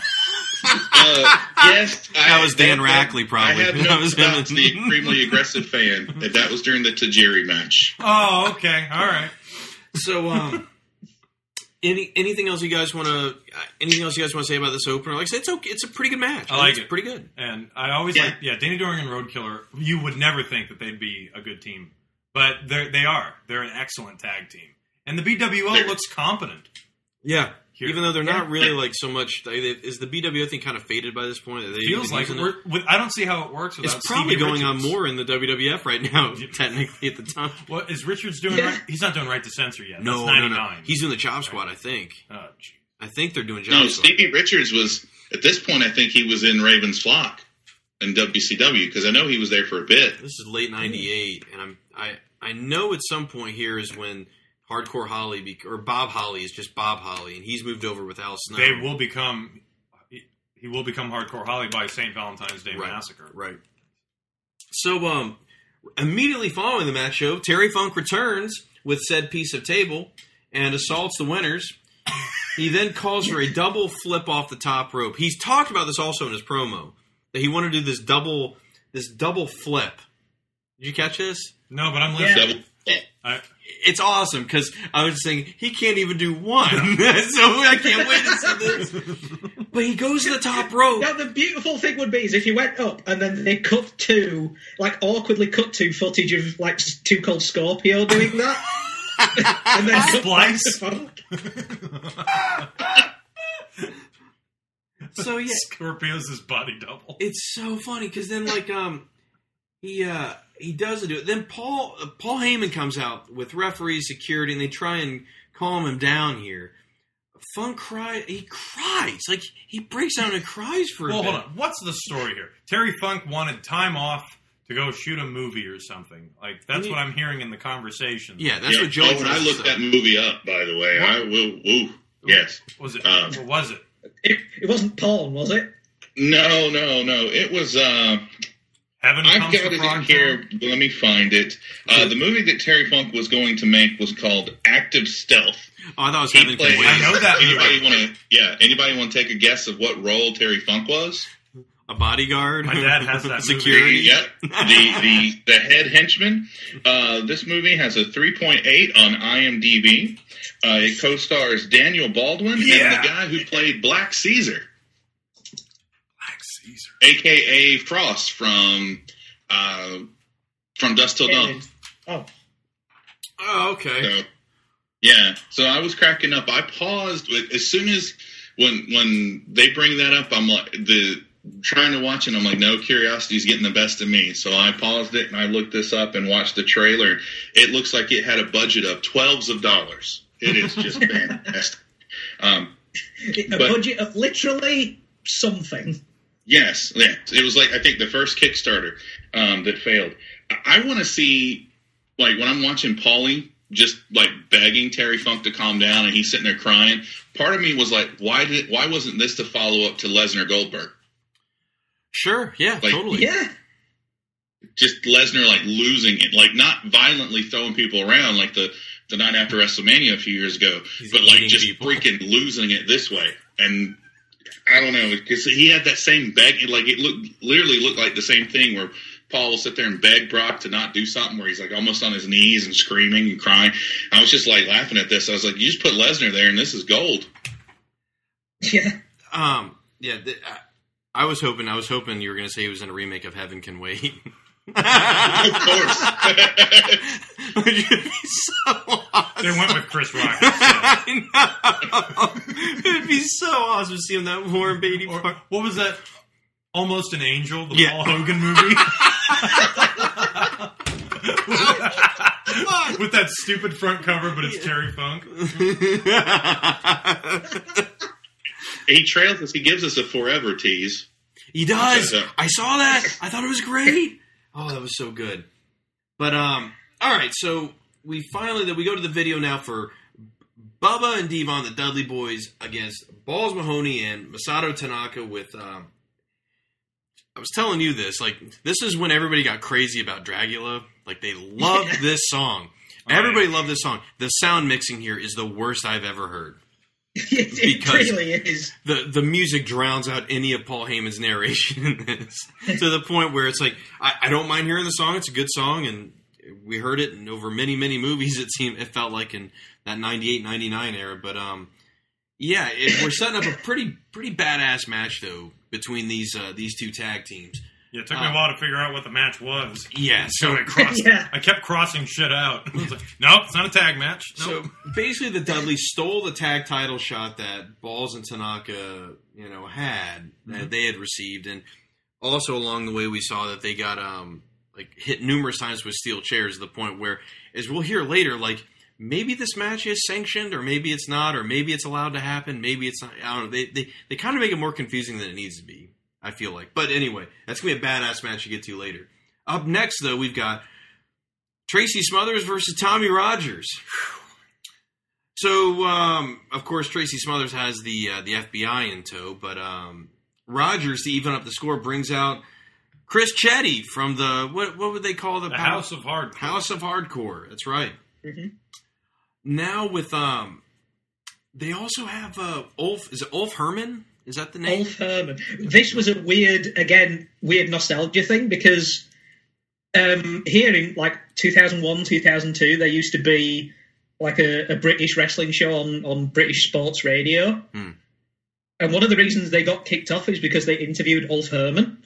Uh, yes, That was Dan that- Rackley, probably. I have That was him. about the extremely aggressive fan. and That was during the Tajiri match. oh, okay, all right. So, um, any anything else you guys want to? Anything else you guys want to say about this opener? Like I said, it's okay. It's a pretty good match. I like it's it. Pretty good. And I always Yeah. like, yeah, Danny Doring and Roadkiller. You would never think that they'd be a good team, but they they are. They're an excellent tag team, and the BWO They're- looks competent. Yeah. Here. Even though they're not Yeah. really like so much, they, they- is the BWO thing kind of faded by this point? Are they Feels like it? with, I don't see how it works. Without It's probably Stevie going on more in the WWF right now, technically at the time. What is Richards doing? Yeah. Right? He's not doing right to censor yet. No, That's no, 99. no. He's doing the Chop Squad, I think. Oh. I think they're doing Chop No, Squad. Stevie Richards was at this point. I think he was in Raven's Flock in WCW because I know he was there for a bit. This is late '98, and I'm I I know at some point here is when Hardcore Holly be, or Bob Holly is just Bob Holly, and he's moved over with Al Snow. they will become. He, he will become Hardcore Holly by St. Valentine's Day Right. Massacre. Right. So, um, immediately following the match show, Terry Funk returns with said piece of table and assaults the winners. He then calls for a double flip off the top rope. He's talked about this also in his promo that he wanted to do this double this double flip. Did you catch this? No, but I'm listening. Double- I, It's awesome because I was saying he can't even do one, so I can't wait to see this. But he goes to the top rope. Now the beautiful thing would be is if you went up and then they cut to like awkwardly cut to footage of like Two Cold Scorpio doing that, and then cut back to Splice. Funk. So yeah, Scorpio's his body double. it's so funny because then like um he uh, he doesn't do it. Then Paul uh, Paul Heyman comes out with referee security, and they try and calm him down here. Funk cry. He cries like he breaks down and cries for Well, a bit. hold on. What's the story here? Terry Funk wanted time off to go shoot a movie or something. Like that's what I'm hearing in the conversation. Yeah, that's Yeah, what Joey. oh, and I looked that movie up, by the way. I will. Ooh, yes. Was it? Um, or was it? It, it wasn't porn, was it? No, no, no. It was. Uh, Heaven I've Comes got it in here. Let me find it. Uh, the movie that Terry Funk was going to make was called Active Stealth. Oh, I thought it was He Heaven Can played- I know that Anybody want to? Yeah. Anybody want to take a guess of what role Terry Funk was? A bodyguard. My dad has that movie. security. Yep. The the the head henchman. Uh, this movie has a 3.8 on IMDb. Uh, it co-stars Daniel Baldwin and the guy who played Black Caesar. Aka Frost from uh, from Dusk Till Dawn. Oh, Oh, okay. So, yeah. So I was cracking up. I paused as soon as when when they bring that up. I'm like the trying to watch it. I'm like, no, curiosity's getting the best of me. So I paused it and I looked this up and watched the trailer. It looks like it had a budget of twelves of dollars. It is just fantastic. Um, a But- budget of literally something. Yes, yeah. It was like I think the first Kickstarter um, that failed. I, I want to see like when I'm watching Paulie just like begging Terry Funk to calm down and he's sitting there crying. Part of me was like, why did why wasn't this the follow up to Lesnar Goldberg? Sure. Yeah. Like- totally. Yeah. Just Lesnar like losing it, like not violently throwing people around like the the night after WrestleMania a few years ago, He's but like just people. freaking losing it this way. And I don't know because he had that same beg, like it looked literally looked like the same thing where Paul will sit there and beg Brock to not do something where he's like almost on his knees and screaming and crying. I was just like laughing at this. I was like, you just put Lesnar there and this is gold. Yeah. Um. Yeah. th- I, I was hoping. I was hoping you were going to say he was in a remake of Heaven Can Wait. of course. Which would be so awesome. They went with Chris Rock. I know. It'd be so awesome to see him that Warren Beatty Or, part. what was that? Almost an Angel, the Yeah. Paul Hogan movie. With that stupid front cover, but it's Terry Funk. he trails us. He gives us a forever tease. He does. I saw that. I thought it was great. Oh, that was so good. But um, all right. So we finally that we go to the video now for Bubba and Devon, the Dudley Boys, against Balls Mahoney and Masato Tanaka. With um, I was telling you this. Like this is when everybody got crazy about Dragula. Like they loved this song. Oh, Everybody loved this song. The sound mixing here is the worst I've ever heard. It, it Because- really is. the the music drowns out any of Paul Heyman's narration in this to the point where it's like I, I don't mind hearing the song. It's a good song, and we heard it in over many many movies. It seemed it felt like in that 98, 99 era. But um, yeah, it, we're setting up a pretty pretty badass match though between these uh, these two tag teams. Yeah, it took me a while to figure out what the match was. Yeah, So so I crossed. Yeah. I kept crossing shit out. I was like, nope, it's not a tag match. Nope. So basically, the Dudley stole the tag title shot that Balls and Tanaka, you know, had that they had received, and also along the way, we saw that they got um like hit numerous times with steel chairs to the point where, as we'll hear later, like maybe this match is sanctioned, or maybe it's not, or maybe it's allowed to happen, maybe it's not. I don't know. They they they kind of make it more confusing than it needs to be. I feel like, but anyway, that's gonna be a badass match to get to later. Up next, though, we've got Tracy Smothers versus Tommy Rogers. So, um, of course, Tracy Smothers has the uh, the FBI in tow, but um, Rogers, to even up the score, brings out Chris Chetty from the what what would they call the, the power- House of Hard. House of Hardcore. That's right. Mhm. Now with um, they also have uh, Ulf. Is it Ulf Herman? Is that the name? Ulf Herman. This was a weird, again, weird nostalgia thing because um, here in like 2001, 2002, there used to be like a, a British wrestling show on, on British sports radio. Hmm. And one of the reasons they got kicked off is because they interviewed Ulf Herman.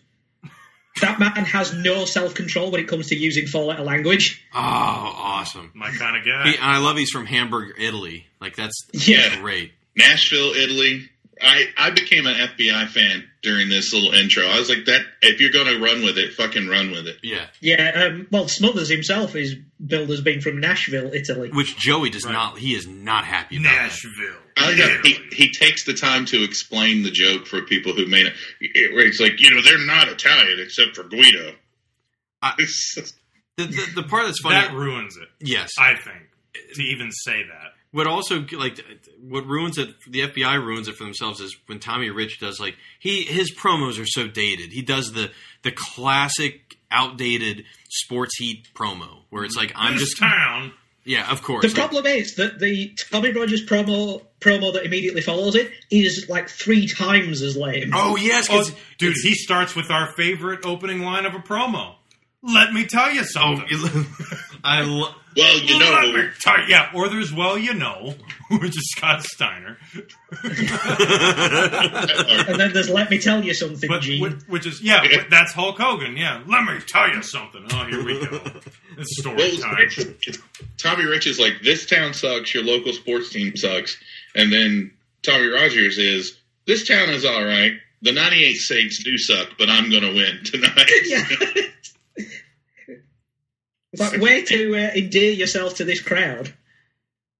That man has no self control when it comes to using four letter language. Oh, awesome! My kind of guy. He, I love he's from Hamburg, Italy. Like that's Yeah. great. Nashville, Italy. I, I became an FBI fan during this little intro. I was like, that if you're going to run with it, fucking run with it. Yeah. Yeah, um, well, Smothers himself is billed as being from Nashville, Italy. Which Joey does not. He is not happy about. Nashville. I like that he, he takes the time to explain the joke for people who may not. Where it's like, you know, they're not Italian except for Guido. The, the the part that's funny That ruins it. Yes. I think to even say that. What also like what ruins it? The FBI ruins it for themselves is when Tommy Rich does like he his promos are so dated. He does the the classic outdated sports heat promo where it's like I'm This just town. Yeah, of course. The Like, problem is that the Tommy Rogers promo promo that immediately follows it is like three times as lame. oh yes, Oh, dude, he starts with our favorite opening line of a promo. Let me tell you oh, something. I lo- well, you know, me yeah, or there's well, you know, which is Scott Steiner. and then there's Let Me Tell You Something, But Gene. which, which is yeah, that's Hulk Hogan. Yeah, let me tell you something. Oh, here we go. It's story Well, time. great. It's- Tommy Rich is like, this town sucks, your local sports team sucks. And then Tommy Rogers is, this town is all right. The 98 Saints do suck, but I'm going to win tonight. yeah. It's like way to uh, endear yourself to this crowd.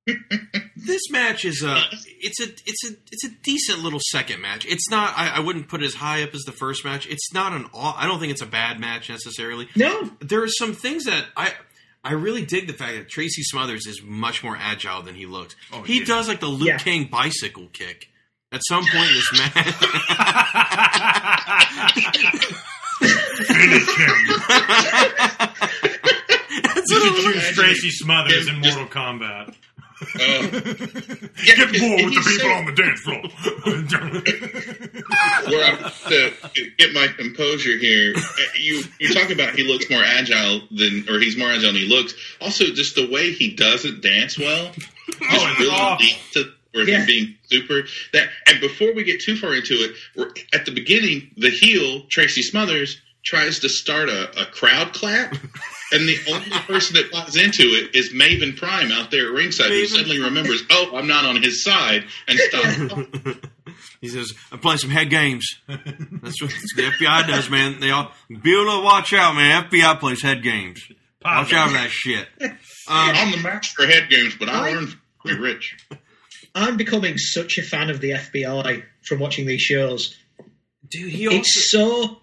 this match is a it's a it's a it's a decent little second match. It's not I, I wouldn't put it as high up as the first match. It's not an aw- I don't think it's a bad match necessarily. No, there are some things that I I really dig the fact that Tracy Smothers is much more agile than he looks. Oh, he yeah. does like the Luke Yeah. King bicycle kick at some point in this match. Finish him. That's You what choose Tracy Smothers in Just- Mortal Kombat. Uh, Get more with the people so- on the dance floor. where I'm to get my composure here. uh, You you talk about he looks more agile than, or he's more agile than he looks. Also, just the way he doesn't dance well, just it's really awful. neat to where Yeah. him being super. That and before we get too far into it, we're, at the beginning, the heel Tracy Smothers tries to start a, a crowd clap. And the only person that buys into it is Maven Prime out there at ringside, who suddenly remembers, "Oh, I'm not on his side," and stops. He says, "I'm playing some head games." That's what the FBI does, man. They all Beulah, watch out, man. FBI plays head games. Watch out for that shit. Um, I'm the master of head games, but I I- learned from Rich. I'm becoming such a fan of the FBI from watching these shows. dude, he also It's so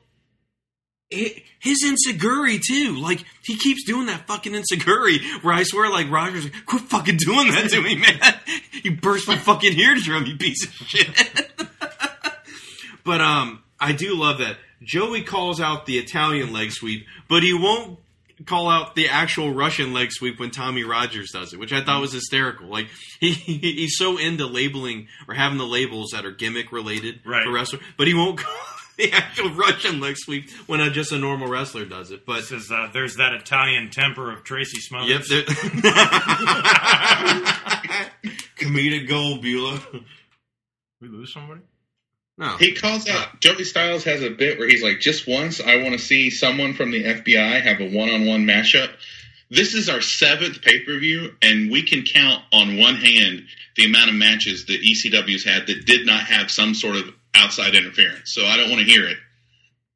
hi- his insecurity too. Like he keeps doing that fucking insecurity where I swear, like Rogers, like, quit fucking doing that to me, man. You burst my fucking eardrum, you piece of shit. but um, I do love that Joey calls out the Italian leg sweep, but he won't call out the actual Russian leg sweep when Tommy Rogers does it, which I thought was hysterical. Like he, he he's so into labeling or having the labels that are gimmick related Right. for wrestler, but he won't call the actual Russian leg sweep when a, just a normal wrestler does it. But Says uh, there's that Italian temper of Tracy yep, Smothers. there- comedic gold, Beulah. we lose somebody. No, He calls out. Joey Styles has a bit where he's like, "Just once, I want to see someone from the FBI have a one-on-one mashup. This is our seventh pay-per-view, and we can count on one hand the amount of matches that ECW's had that did not have some sort of outside interference. So I don't want to hear it.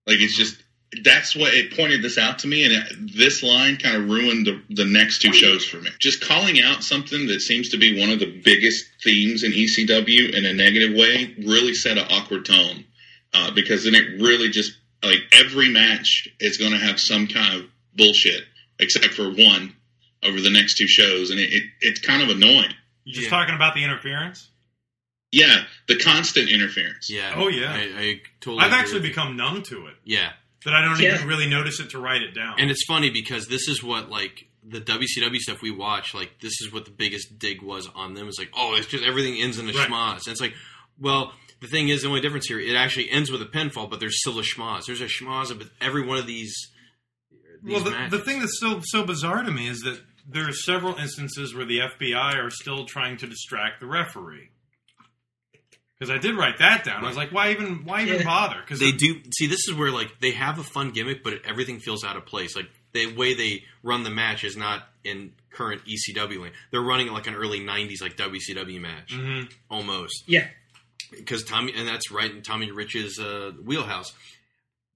Like it's just that's what it pointed this out to me, and it, this line kind of ruined the, the next two shows for me. Just calling out something that seems to be one of the biggest themes in ECW in a negative way really set an awkward tone uh, because then it really just like every match is going to have some kind of bullshit except for one over the next two shows, and it, it it's kind of annoying. You just Yeah. talking about the interference? Yeah, the constant interference. yeah. Oh, yeah. I, I totally. I've agree actually become numb to it. yeah. That I don't Yeah. even really notice it to write it down. And it's funny because this is what like the WCW stuff we watch. Like this is what the biggest dig was on them. It's like, oh, it's just everything ends in a Right. schmoz. And it's like, well, the thing is, the only difference here, it actually ends with a pinfall, but there's still a schmoz. There's a schmoz of every one of these. these well, the, matches. the thing that's so so bizarre to me is that there are several instances where the FBI are still trying to distract the referee. Because I did write that down. I was like, why even why even Yeah. bother? Because they do see this is where like they have a fun gimmick, but everything feels out of place. Like the way they run the match is not in current ECW lane. They're running it like an early '90s like WCW match Mhm. almost. yeah. because Tommy, and that's right in Tommy Rich's uh, wheelhouse.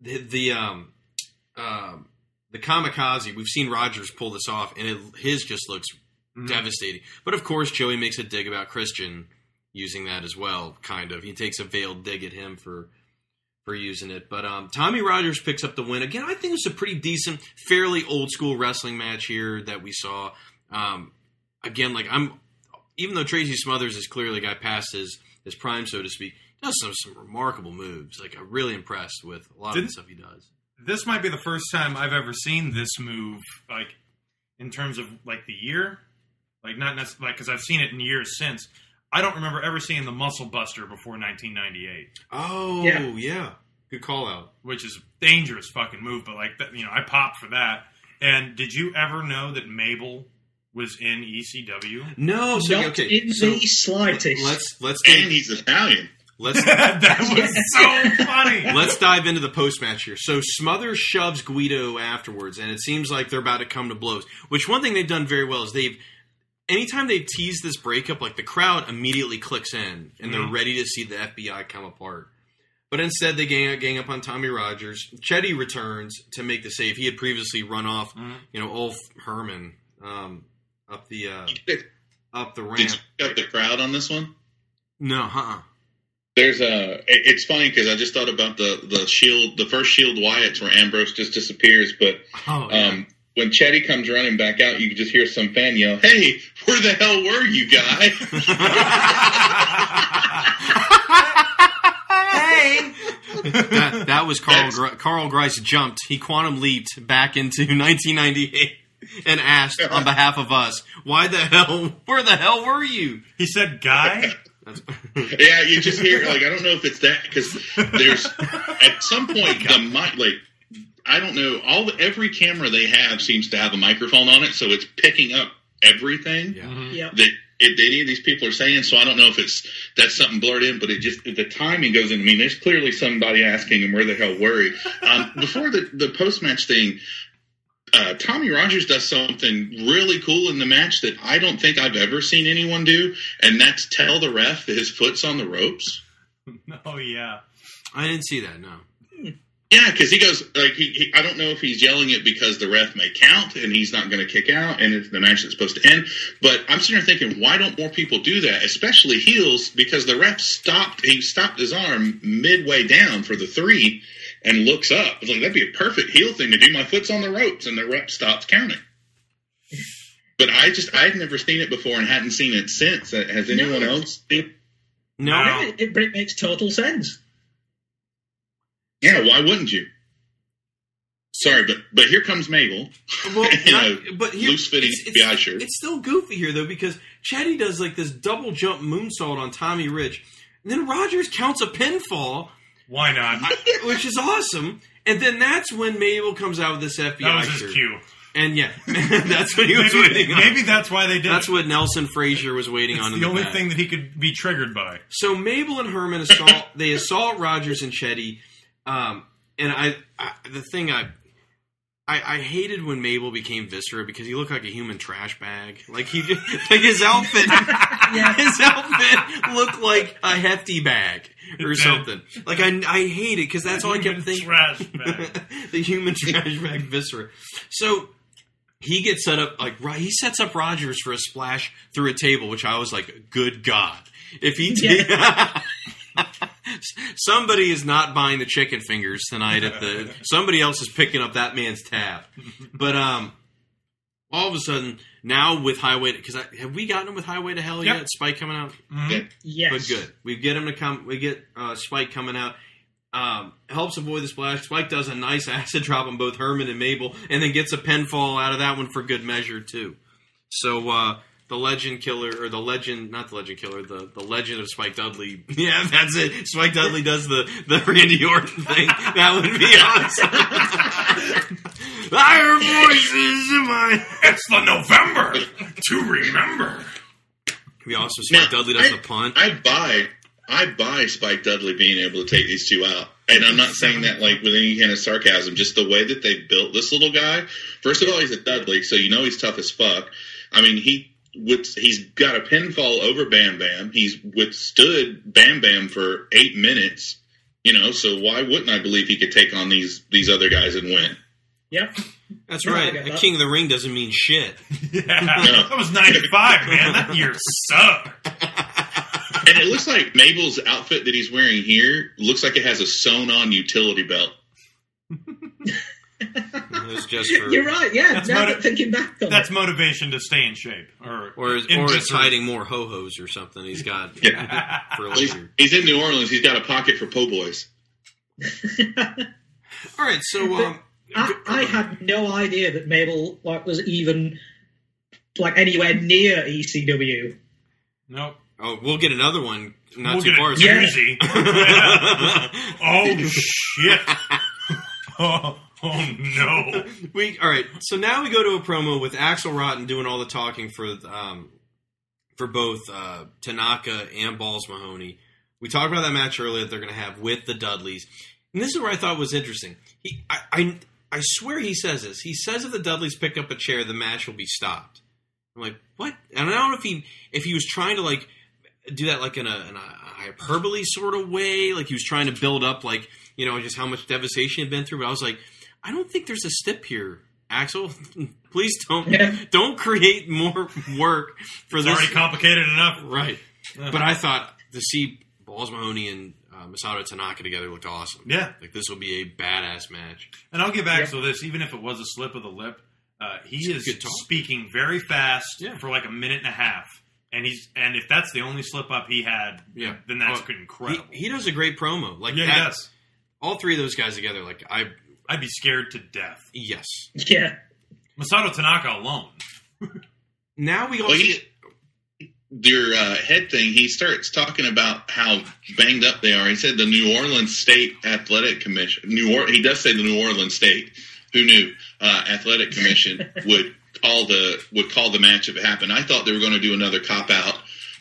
The the um, um the kamikaze. We've seen Rogers pull this off, and it, his just looks Mhm. devastating. But of course, Joey makes a dig about Christian using that as well. Kind of, he takes a veiled dig at him for for using it. But um, Tommy Rogers picks up the win again. I think it's a pretty decent, fairly old school wrestling match here that we saw. Um, again, like I'm, even though Tracy Smothers is clearly got past his his prime, so to speak, does some some remarkable moves. Like I'm really impressed with a lot of the stuff he does. This might be the first time I've ever seen this move, like in terms of like the year, like not necessarily like because I've seen it in years since. I don't remember ever seeing the Muscle Buster before 1998. Oh Yeah. yeah, good call out. which is a dangerous fucking move. But like that, you know, I popped for that. And did you ever know that Mabel was in ECW? No, so Not okay, in so the slightest. let's let's And he's Italian. let's that was so funny. Let's dive into the post match here. So Smothers shoves Guido afterwards, and it seems like they're about to come to blows. Which one thing they've done very well is they've anytime they tease this breakup, like the crowd immediately clicks in and they're Mhm. ready to see the FBI come apart. But instead, they gang, gang up on Tommy Rogers. Chetty returns to make the save. He had previously run off, Mhm. you know, Ulf Herman um, up the uh, Did up the you ramp. pick up the crowd on this one? No, uh-uh. There's a. It's funny because I just thought about the the shield, the first shield Wyatts where Ambrose just disappears, but Oh, yeah. um, when Chetty comes running back out, you can just hear some fan yell, "Hey, where the hell were you, guy?" hey. that, that was Carl. Gr- Carl Grice jumped. He quantum leaped back into 1998 and asked on behalf of us, "Why the hell? Where the hell were you?" He said, "Guy." Yeah, you just hear like I don't know if it's that because there's at some point the mic like I don't know all every camera they have seems to have a microphone on it, so it's picking up everything yeah. Yep. that it, any of these people are saying. So I don't know if it's that's something blurred in, but it just the timing goes in. I mean, there's clearly somebody asking him where the hell were he. Um, before the the post match thing. Uh, Tommy Rogers does something really cool in the match that I don't think I've ever seen anyone do, and that's tell the ref that his foot's on the ropes. Oh yeah. I didn't see that. No. Yeah, because he goes like he, he. I don't know if he's yelling it because the ref may count and he's not going to kick out, and it's the match is supposed to end. But I'm sitting there thinking, why don't more people do that, especially heels? Because the ref stopped. He stopped his arm midway down for the three, and looks up. It's like that'd be a perfect heel thing to do. My foot's on the ropes, and the ref stops counting. But I just I had never seen it before and hadn't seen it since. Uh, Has anyone No. else? seen- No. No. It, it, it makes total sense. Yeah, why wouldn't you? Sorry, but but here comes Mabel. Well, You not- know, but here, loose-fitting it's, FBI shirt. It's still goofy here though because Chetty does like this double jump moonsault on Tommy Rich, and then Rogers counts a pinfall, Why not? which is awesome. And then that's when Mabel comes out with this FBI that was his shirt. cue. And yeah, that's what he was Maybe, waiting on. maybe that's why they did. That's it. what Nelson Frazier was waiting on. It's in the only back. thing that he could be triggered by. So Mabel and Herman assault. they assault Rogers and Chetty, um, and I, I. The thing I, I, I hated when Mabel became Viscera because he looked like a human trash bag. Like he, like his outfit, yeah. his outfit looked like a hefty bag or did. something. Like I, I hate it because that's all I kept thinking. trash bag. the human trash bag Viscera. So he gets set up like right. He sets up Rogers for a splash through a table, which I was like, "Good God!" If he did, somebody is not buying the chicken fingers tonight at the. Somebody else is picking up that man's tab. But um, all of a sudden now with Highway, because have we gotten him with Highway to Hell Yep. yet? Spike coming out. Mhm. Yes. But good. We get him to come. We get uh, Spike coming out. Um, helps avoid the splash. Spike does a nice acid drop on both Herman and Mabel, and then gets a pinfall out of that one for good measure too. So uh, the legend killer, or the legend, not the legend killer, the the legend of Spike Dudley. Yeah, that's it. Spike Dudley does the the Randy Orton thing. That would be awesome. I hear voices in my. It's the November to remember. We also Spike Now, Dudley does I- the punt. I buy I buy Spike Dudley being able to take these two out. And I'm not saying that like with any kind of sarcasm, just the way that they built this little guy. First of all, he's a Dudley, so you know he's tough as fuck. I mean, he with, he's got a pinfall over Bam Bam. He's withstood Bam Bam for eight minutes. You know, so why wouldn't I believe he could take on these these other guys and win? Yep. That's Yeah, right. get A that. King of the Ring doesn't mean shit. Yeah, that was '95, man. That year sucked. And it looks like Mabel's outfit that he's wearing here looks like it has a sewn on utility belt. It's just for You're right. Yeah. That's now motiv- that thinking back on That's it. motivation to stay in shape, or or is, or it's hiding more ho hos or something. He's got Yeah. for He's, later. he's in New Orleans. He's got a pocket for po' boys. All right, so um, I, I had no idea that Mabel like was even like anywhere near ECW. Nope. oh, we'll get another one not we'll too get far. a so- Jersey. oh shit! Oh, oh no! we all right. So now we go to a promo with Axel Rotten doing all the talking for um, for both uh, Tanaka and Balls Mahoney. We talked about that match earlier that they're going to have with the Dudleys, and this is where I thought was interesting. He, I, I, I swear he says this. He says if the Dudleys pick up a chair, the match will be stopped. I'm like, what? And I don't know if he if he was trying to like do that like in a, in a hyperbole sort of way, like he was trying to build up like you know just how much devastation had been through. But I was like, I don't think there's a stip here, Axel. Please don't Yeah. don't create more work for It's this. already complicated enough. right. But I thought to see Balls Mahoney and uh, Masato Tanaka together looked awesome. Yeah. like this will be a badass match. And I'll give Yeah. Axel this, even if it was a slip of the lip, uh, he It's is speaking very fast Yeah. for like a minute and a half. And he's and if that's the only slip up he had, Yeah. then that's Oh, incredible. He, he does a great promo. Like yeah, that, he does. all three of those guys together. Like I I'd be scared to death. yes. Yeah. Masato Tanaka alone. Now we all Well, he, your uh, head thing, he starts talking about how banged up they are. He said the New Orleans State Athletic Commission. New or- he does say the New Orleans State. Who knew? Uh, Athletic Commission would call the would call the match if it happened. I thought they were going to do another cop out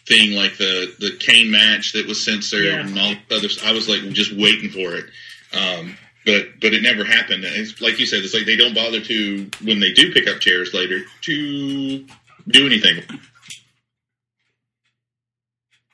thing like the the Kane match that was censored Yeah. and all the other. I was like just waiting for it. Um, but but it never happened. It's like you said, it's like they don't bother to when they do pick up chairs later to do anything.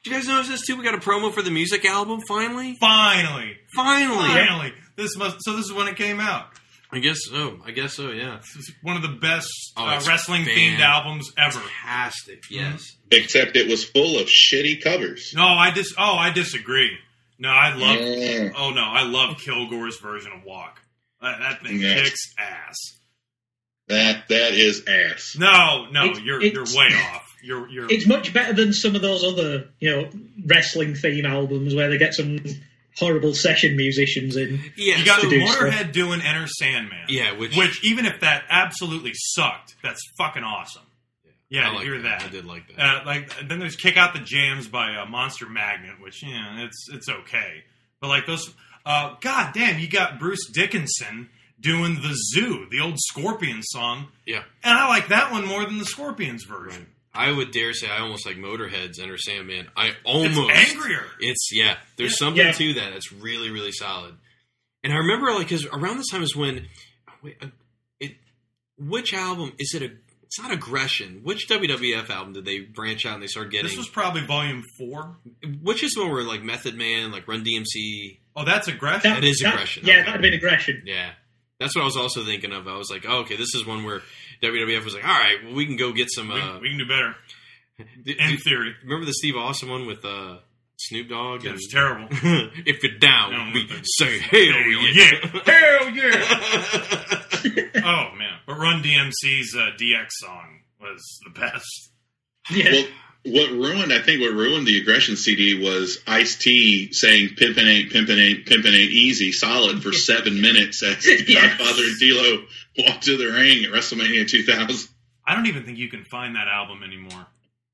Did you guys notice this too? We got a promo for the music album finally. Finally. Finally. Finally. This must so this is when it came out. I guess so. I guess so. Yeah. This is one of the best Oh, uh, wrestling themed albums ever. Fantastic. Yes. Except it was full of shitty covers. No, I dis oh I disagree. No, I love Yeah. oh no, I love Kilgore's version of Walk. That, that thing Yeah. kicks ass. That that is ass. No, no, It's- you're it's- you're way off. You're you're It's much better than some of those other, you know, wrestling theme albums where they get some horrible session musicians in. Yeah. you got so- do Motorhead doing Enter Sandman. Yeah, which- which even if that absolutely sucked, that's fucking awesome. Yeah, I like hear that. I did like that. Uh, like then there's Kick Out the Jams by uh, Monster Magnet, which yeah, it's it's okay. But like those, uh, god damn, you got Bruce Dickinson doing the Zoo, the old Scorpion song, yeah. and I like that one more than the Scorpions version. I would dare say I almost like Motorhead's Enter Sandman. I almost It's angrier. It's yeah. There's Yeah. something Yeah. to that. It's really really solid. And I remember like because around this time is when wait, uh, it which album is it a it's not aggression. Which WWF album did they branch out and they start getting? This was probably Volume Four. which is the one where like Method Man, like Run DMC. Oh, that's aggression. That is that- aggression, Yeah, okay. that'd have been aggression. Yeah, that's what I was also thinking of. I was like, oh, okay, this is one where WWF was like, all right, well, we can go get some. we, Uh, we can do better. In theory, remember the Steve Austin one with uh, Snoop Dogg? it was terrible. if you're down, Down we with it. say hell yeah. Hell yeah! oh man, but Run DMC's uh, DX song was the best. Yeah. Well, what ruined, I think, what ruined the aggression CD was Ice T saying "Pimpin' ain't pimpin' ain't pimpin' ain't easy" solid for seven minutes as Yes. Godfather and D'Lo walked to the ring at WrestleMania 2000. I don't even think you can find that album anymore.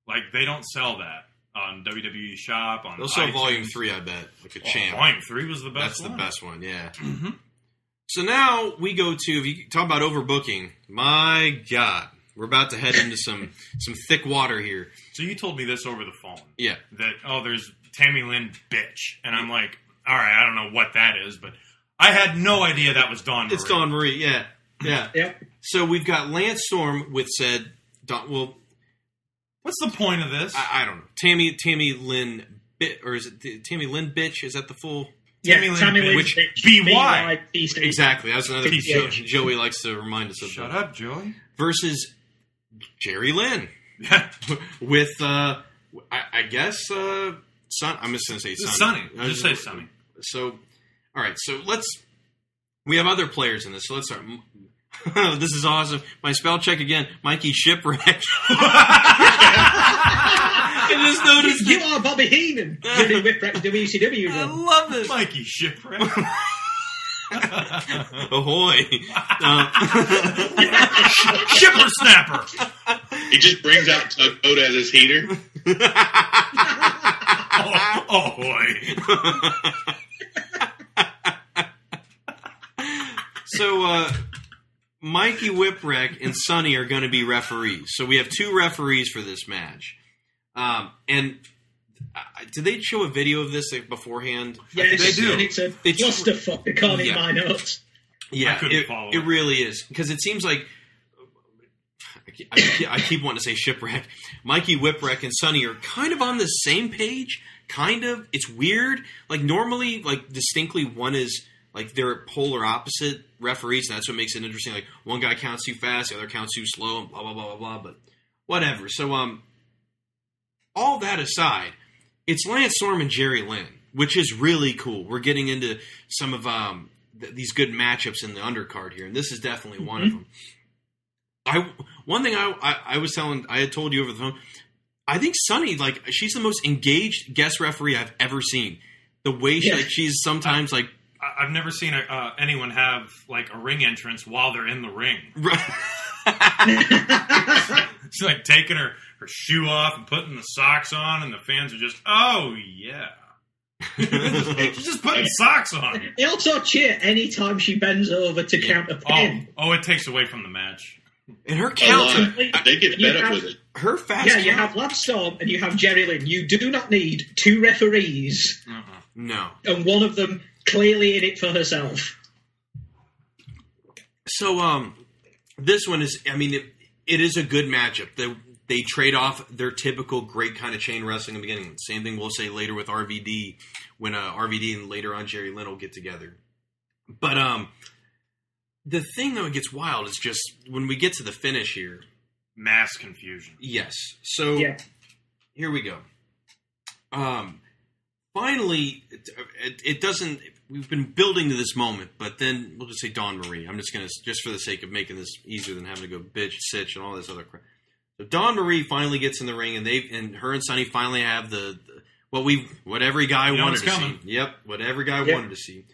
Like they don't sell that on WWE Shop. On They'll sell iTunes. Volume Three, I bet, like a Oh, champ. Volume Three was the best. That's best. the best one, yeah. Mhm. So now we go to if you talk about overbooking. My God, we're about to head into some some thick water here. So you told me this over the phone. Yeah, That oh, there's Tammy Lynn bitch, and I'm like, all right, I don't know what that is, but I had no idea that was Dawn. it's Marie. Dawn Marie. Yeah, yeah. Yep. So we've got Lance Storm with said Dawn. Well, What's the point of this? I, I don't know. Tammy Tammy Lynn bit or is it Tammy Lynn bitch? Is that the full? Yeah, Tammy Lynn Tammy Bitch. Lynn Which- Bitch, B.Y.. B.Y.. Exactly. That's another Yeah. Joe, Joey likes to remind us of. Shut that. up, Joey. Versus Jerry Lynn with uh, I, I guess uh, Sun. I'm just gonna say Sunny. Sunny. I Just say Sunny. So, all right. So let's. We have other players in this. So let's start. this is awesome. My spell check again. Mikey Shipwreck. I just noticed You it. are Bobby Heenan. You're in Whipwreck WCW. I then. love this. Mikey Shipwreck. Ahoy. Uh, Shipper Snapper. He just brings out Tugboat as his heater. Oh, boy. so, uh, Mikey Whipwreck and Sunny are going to be referees. So we have two referees for this match. Um, and uh, did they show a video of this like, beforehand? Yes, they do. And it's a It's- clusterfuck according Yeah. to my notes. Yeah, I it, follow it it. really is because it seems like I keep, I I keep wanting to say shipwreck. Mikey Whipwreck and Sunny are kind of on the same page. Kind of. It's weird. Like normally, like distinctly, one is like they're polar opposite referees. And that's what makes it interesting. Like one guy counts too fast, the other counts too slow, and blah blah blah blah blah. But whatever. So um, all that aside, it's Lance Storm and Jerry Lynn, which is really cool. We're getting into some of um, th- these good matchups in the undercard here, and this is definitely one of them. I one thing I, I I was telling I had told you over the phone. I think Sunny like she's the most engaged guest referee I've ever seen. The way she Yeah. like she's sometimes like I've never seen a, uh, anyone have like a ring entrance while they're in the ring. She's like taking her, her shoe off and putting the socks on, and the fans are just, oh yeah. She's just putting socks on. They also cheer anytime she bends over to count a Oh, pin. oh, it takes away from the match. and her A count lot. They get You fed up have- with it. her fast Yeah, you count- have Lance Storm and you have Jerry Lynn. You do not need two referees, Uh-uh. no. and one of them clearly in it for herself. So um, this one is. I mean, it, it is a good matchup. They they trade off their typical great kind of chain wrestling in the beginning. Same thing we'll say later with RVD when uh, RVD and later on Jerry Lynn will get together. But um, the thing though it gets wild is just when we get to the finish here. Mass confusion. Yes. So Yeah. here we go. Um, finally, it, it, it doesn't. We've been building to this moment, but then we'll just say Dawn Marie. I'm just gonna just for the sake of making this easier than having to go bitch, sitch, and all this other crap. So Dawn Marie finally gets in the ring, and they and her and Sunny finally have the, the what we what every guy You know wanted to coming. see. Yep, what every guy Yep. wanted to see.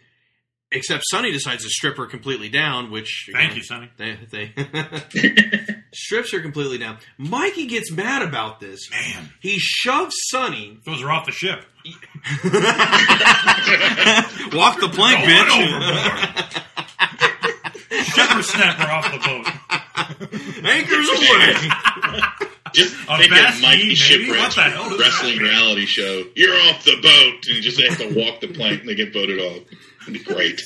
Except Sunny decides to strip her completely down, which Thank know, you, Sunny. They, they strips her completely down. Mikey gets mad about this. Man. He shoves Sunny. Those are off the ship. Walk the plank, bitch. Overboard. Snapper off the boat. Anchors away. Just A think fast of Mikey knee. Shipwreck What the hell does wrestling that reality show. You're off the boat, and you just have to walk the plank, and they get voted off. It'd be great.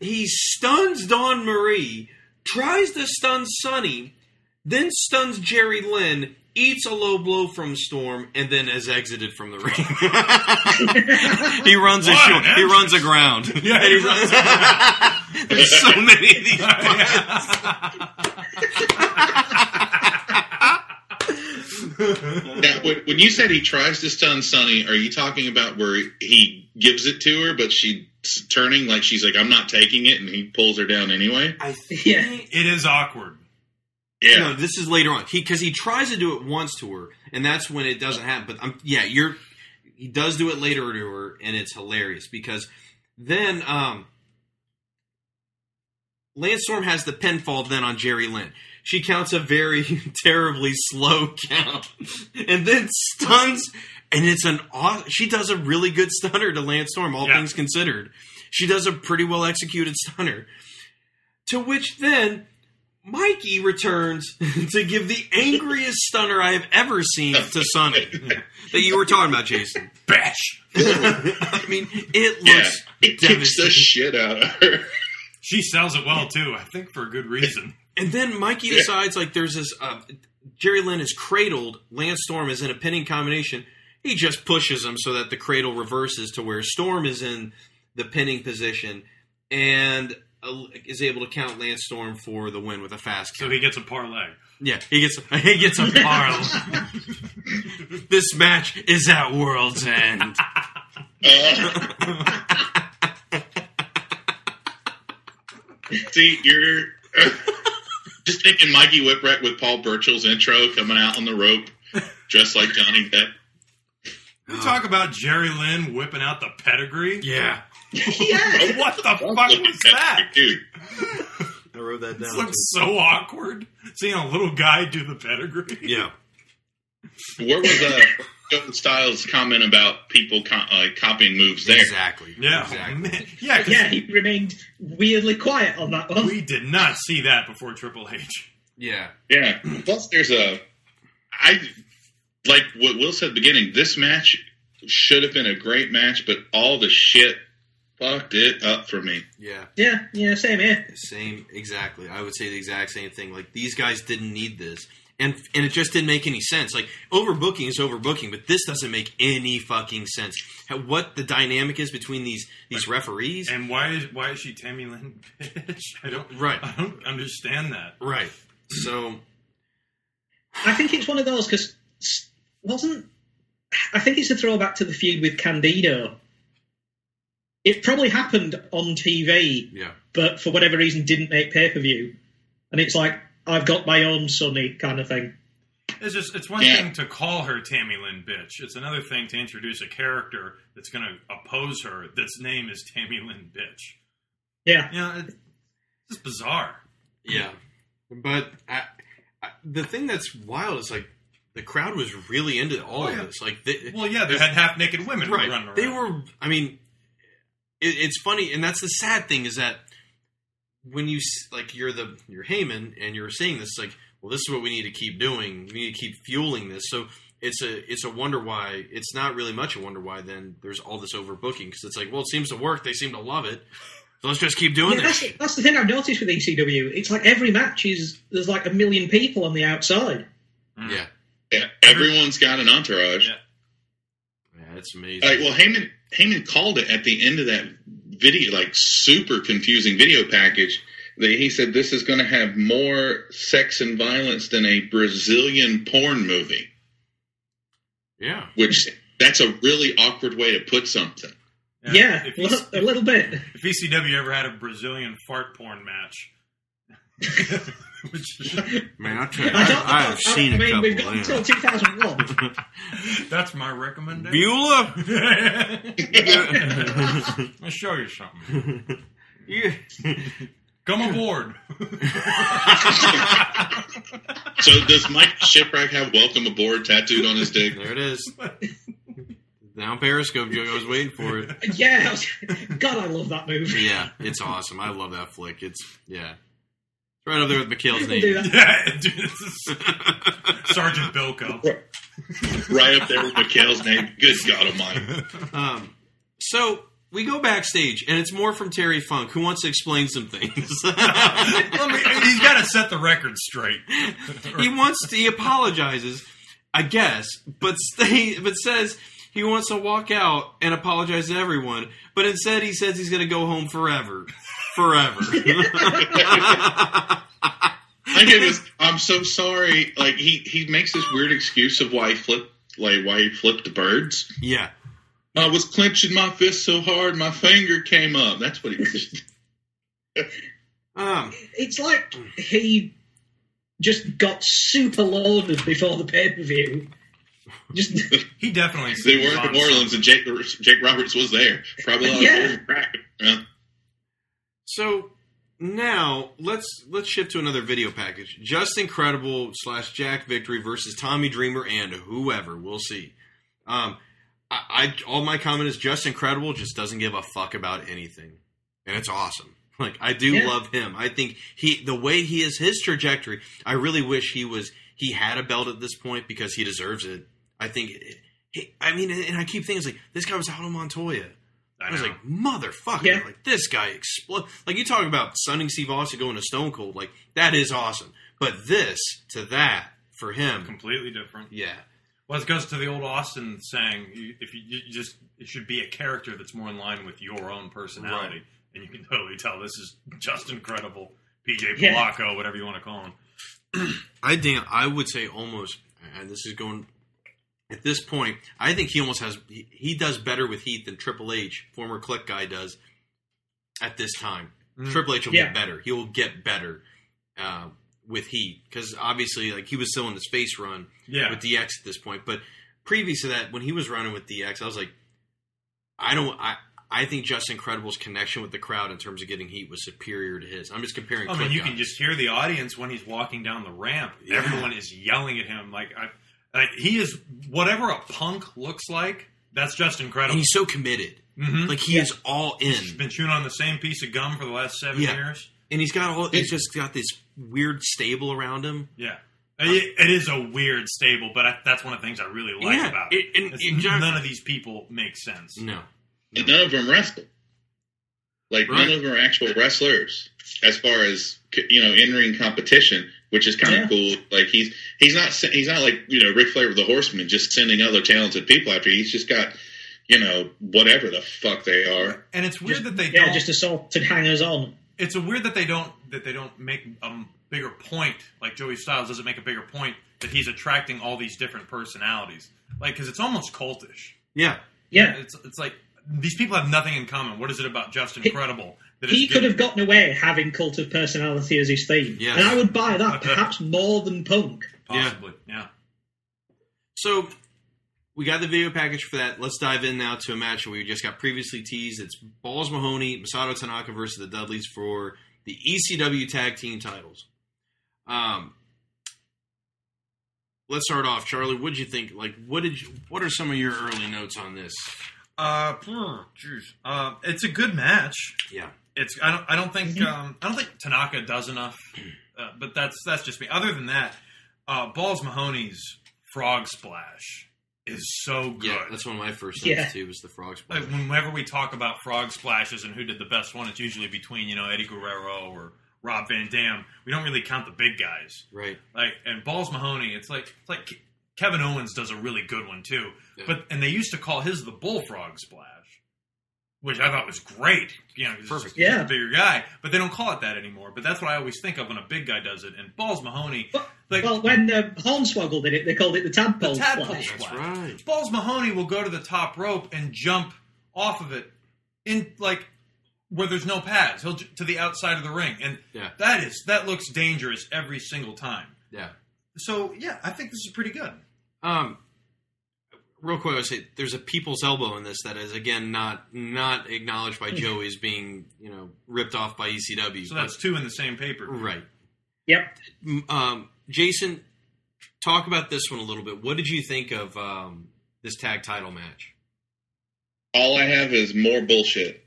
he stuns Dawn Marie, tries to stun Sunny, then stuns Jerry Lynn, eats a low blow from Storm, and then has exited from the ring. he runs a What short, he runs entrance. aground. Yeah, he he runs There's so many of these. Now, when when you said he tries to stun Sunny, are you talking about where he gives it to her, but she's turning like she's like, "I'm not taking it," and he pulls her down anyway? I think Yeah. It is awkward. Yeah. No, this is later on. He because he tries to do it once to her, and that's when it doesn't happen. But um, yeah, you're he does do it later to her, and it's hilarious because then um, Lance Storm has the pinfall then on Jerry Lynn. She counts a very terribly slow count, and then stuns. And it's an aw- she does a really good stunner to Lance Storm, all Yeah. things considered. She does a pretty well executed stunner. To which then Mikey returns to give the angriest stunner I have ever seen to Sunny that you were talking about, Jason. Bash. I mean, it Yeah, looks he kicks the shit out of her. She sells it well too. I think for a good reason. And then Mikey Yeah. decides like there's this uh, Jerry Lynn is cradled. Lance Storm is in a pinning combination. He just pushes him so that the cradle reverses to where Storm is in the pinning position and is able to count Lance Storm for the win with a fast So he gets a parlay. yeah, he gets he gets a parlay. this match is at World's End. See, you're just thinking Mikey Whipwreck with Paul Burchill's intro coming out on the rope, dressed like Johnny Depp. We talk about Jerry Lynn whipping out the pedigree. Yeah, yeah. What the fuck was that? Dude, I wrote that This down. looks so awkward. Seeing a little guy do the pedigree. yeah, where was uh, Joe Styles' comment about people co- uh, copying moves there? exactly. Yeah, exactly. Man, yeah, 'cause Yeah, he remained weirdly quiet on that one. we did not see that before Triple H. Yeah, Yeah. Plus, there's a. I like what Will said at the beginning. This match should have been a great match, but all the shit fucked it up for me. yeah. Yeah, yeah, same here. Same, exactly. I would say the exact same thing. Like these guys didn't need this, and and it just didn't make any sense. Like overbooking is overbooking, but this doesn't make any fucking sense. How, what the dynamic is between these these referees, And why is why is she Tammy Lynn bitch? I don't Right. I don't understand that. right? So I think it's one of those because wasn't. I think it's a throwback to the feud with Candido. It probably happened on TV, yeah, but for whatever reason didn't make pay per view. And it's like, I've got my own Sunny kind of thing. It's just it's one Yeah. thing to call her Tammy Lynn bitch. It's another thing to introduce a character that's going to oppose her. That's name is Tammy Lynn bitch. Yeah. You know, it's just bizarre. yeah. But I, I, the thing that's wild is like the crowd was really into all Oh, of this. Like, they, Well, yeah, they had half naked women right? running around. They were. I mean, it, it's funny, and that's the sad thing is that when you like you're the you're Heyman and you're saying this like, well, this is what we need to keep doing. We need to keep fueling this. So it's a it's a wonder why it's not really much a wonder why then there's all this overbooking because it's like, well, it seems to work. They seem to love it. So let's just keep doing Yeah, this. that's, that's the thing I've noticed with ECW. It's like every match is there's like a million people on the outside. Mm. Yeah, Yeah, everyone's got an entourage. Yeah. yeah, it's amazing. Like, well, Heyman Heyman called it at the end of that video, like super confusing video package. That he said this is going to have more sex and violence than a Brazilian porn movie, yeah, which that's a really awkward way to put something. Yeah, If, a EC a little bit. if ECW ever had a Brazilian fart porn match, which man, I, tell you, I, I, don't, I have seen I a mean, couple. we've got until 2001. that's my recommendation. Beulah. I'll show you something. Yeah. Come aboard. So does Mikey Whipwreck have "Welcome Aboard" tattooed on his dick? There it is. Now Periscope joke. I was waiting for it. yeah, God, I love that movie. Yeah, it's awesome. I love that flick. It's yeah, it's right up there with McHale's Navy. yeah, dude, Sergeant Bilko. Right up there with McHale's Navy. Good God Almighty! Um, so we go backstage, and it's more from Terry Funk, who wants to explain some things. Let me, he's got to set the record straight. he wants to, he apologizes, I guess, but stay, but says he wants to walk out and apologize to everyone, but instead he says he's going to go home forever, forever. I get this. I'm so sorry. Like he he makes this weird excuse of why he flipped like why he flipped the birds. yeah, I was clenching my fist so hard my finger came up. That's what he was. um, It's like he just got super loaded before the pay per view. Just He definitely. They were in New Orleans and Jake Jake Roberts was there. Probably a lot Yeah. Of. So now let's let's shift to another video package. Justin Credible slash Jack Victory versus Tommy Dreamer and whoever. We'll see. Um, I, I all my comment is Justin Credible just doesn't give a fuck about anything, and it's awesome. Like I do Yeah. love him. I think he the way he is his trajectory. I really wish he was he had a belt at this point because he deserves it. I think. He, I mean, and I keep thinking it's like this guy was out Aldo Montoya. I, was like, motherfucker! Yeah. Like this guy explode. Like you talk about Stunning Steve Austin going to Stone Cold. Like that is awesome. But this to that for him. Completely different. Yeah. Well, it goes to the old Austin saying: if you, you just it should be a character that's more in line with your own personality, Right. and you can totally tell this is just incredible. PJ Yeah. Polaco, whatever you want to call him. I think I would say almost, and this is going at this point. I think he almost has he, he does better with Heat than Triple H, former Kliq guy, does at this time. Mm. Triple H will Yeah. get better. He will get better uh, with Heat because obviously, like he was still in the space run Yeah. with DX at this point. But previous to that, when he was running with DX, I was like, I don't. I I think Justin Credible's connection with the crowd in terms of getting Heat was superior to his. I'm just comparing. I mean, Click you guys. can just hear the audience when he's walking down the ramp. Yeah. Everyone is yelling at him like, I, like he is whatever a punk looks like. That's just incredible. And he's so committed. Mhm. Like he is all in. He's been chewing on the same piece of gum for the last seven Yeah. years. and he's got all. He's just got this weird stable around him. Yeah. It, it is a weird stable, but I, that's one of the things I really like Yeah, about it- it. and- It's- exactly. None of these people make sense. No. And none of them wrestle. Like Right. none of them are actual wrestlers as far as you know in ring competition, which is kind of cool. Like he's he's not he's not like you know Ric Flair with the Horsemen just sending other talented people after. He's just got you know whatever the fuck they are. And it's weird that they yeah, don't. just assaulted hangers on. it's a weird that they don't that they don't make a bigger point. Like Joey Styles doesn't make a bigger point that he's attracting all these different personalities. Like because it's almost cultish. Yeah. Yeah. It's it's like these people have nothing in common. What is it about Justin Credible that He could have gotten away having cult of personality as his theme, Yes. and I would buy that perhaps more than Punk. possibly yeah. So we got the video package for that. Let's dive in now to a match that we just got previously teased. It's Balls Mahoney, Masato Tanaka versus the Dudleys for the ECW Tag Team titles. Um, let's start off, Charlie. What did you think? Like, what did you? What are some of your early notes on this? Uh, hmm, jeez. Uh, it's a good match. Yeah. It's I don't I don't think um, I don't think Tanaka does enough, uh, but that's that's just me. Other than that, uh, Balls Mahoney's frog splash is so good. Yeah, that's one of my first notes Yeah. too. Was the frog splash? Like whenever we talk about frog splashes and who did the best one, it's usually between you know Eddie Guerrero or Rob Van Dam. We don't really count the big guys, right? Like and Balls Mahoney, it's like it's like Kevin Owens does a really good one too. But and they used to call his the bullfrog splash, which I thought was great. You know, 'cause Perfect. he's Yeah. a bigger guy. But they don't call it that anymore. But that's what I always think of when a big guy does it. And Balls Mahoney, like Well, when uh, Hornswoggle did it, they called it the tadpole, the tadpole splash. splash. Balls Mahoney will go to the top rope and jump off of it in like where there's no pads. He'll to the outside of the ring, and Yeah. that is that looks dangerous every single time. Yeah. So yeah, I think this is pretty good. Um, real quick, I would say there's a people's elbow in this that is again not not acknowledged by Joey as being you know ripped off by ECW. So that's two in the same paper, right? Yep. Um, Jason, talk about this one a little bit. What did you think of um, this tag title match? All I have is more bullshit.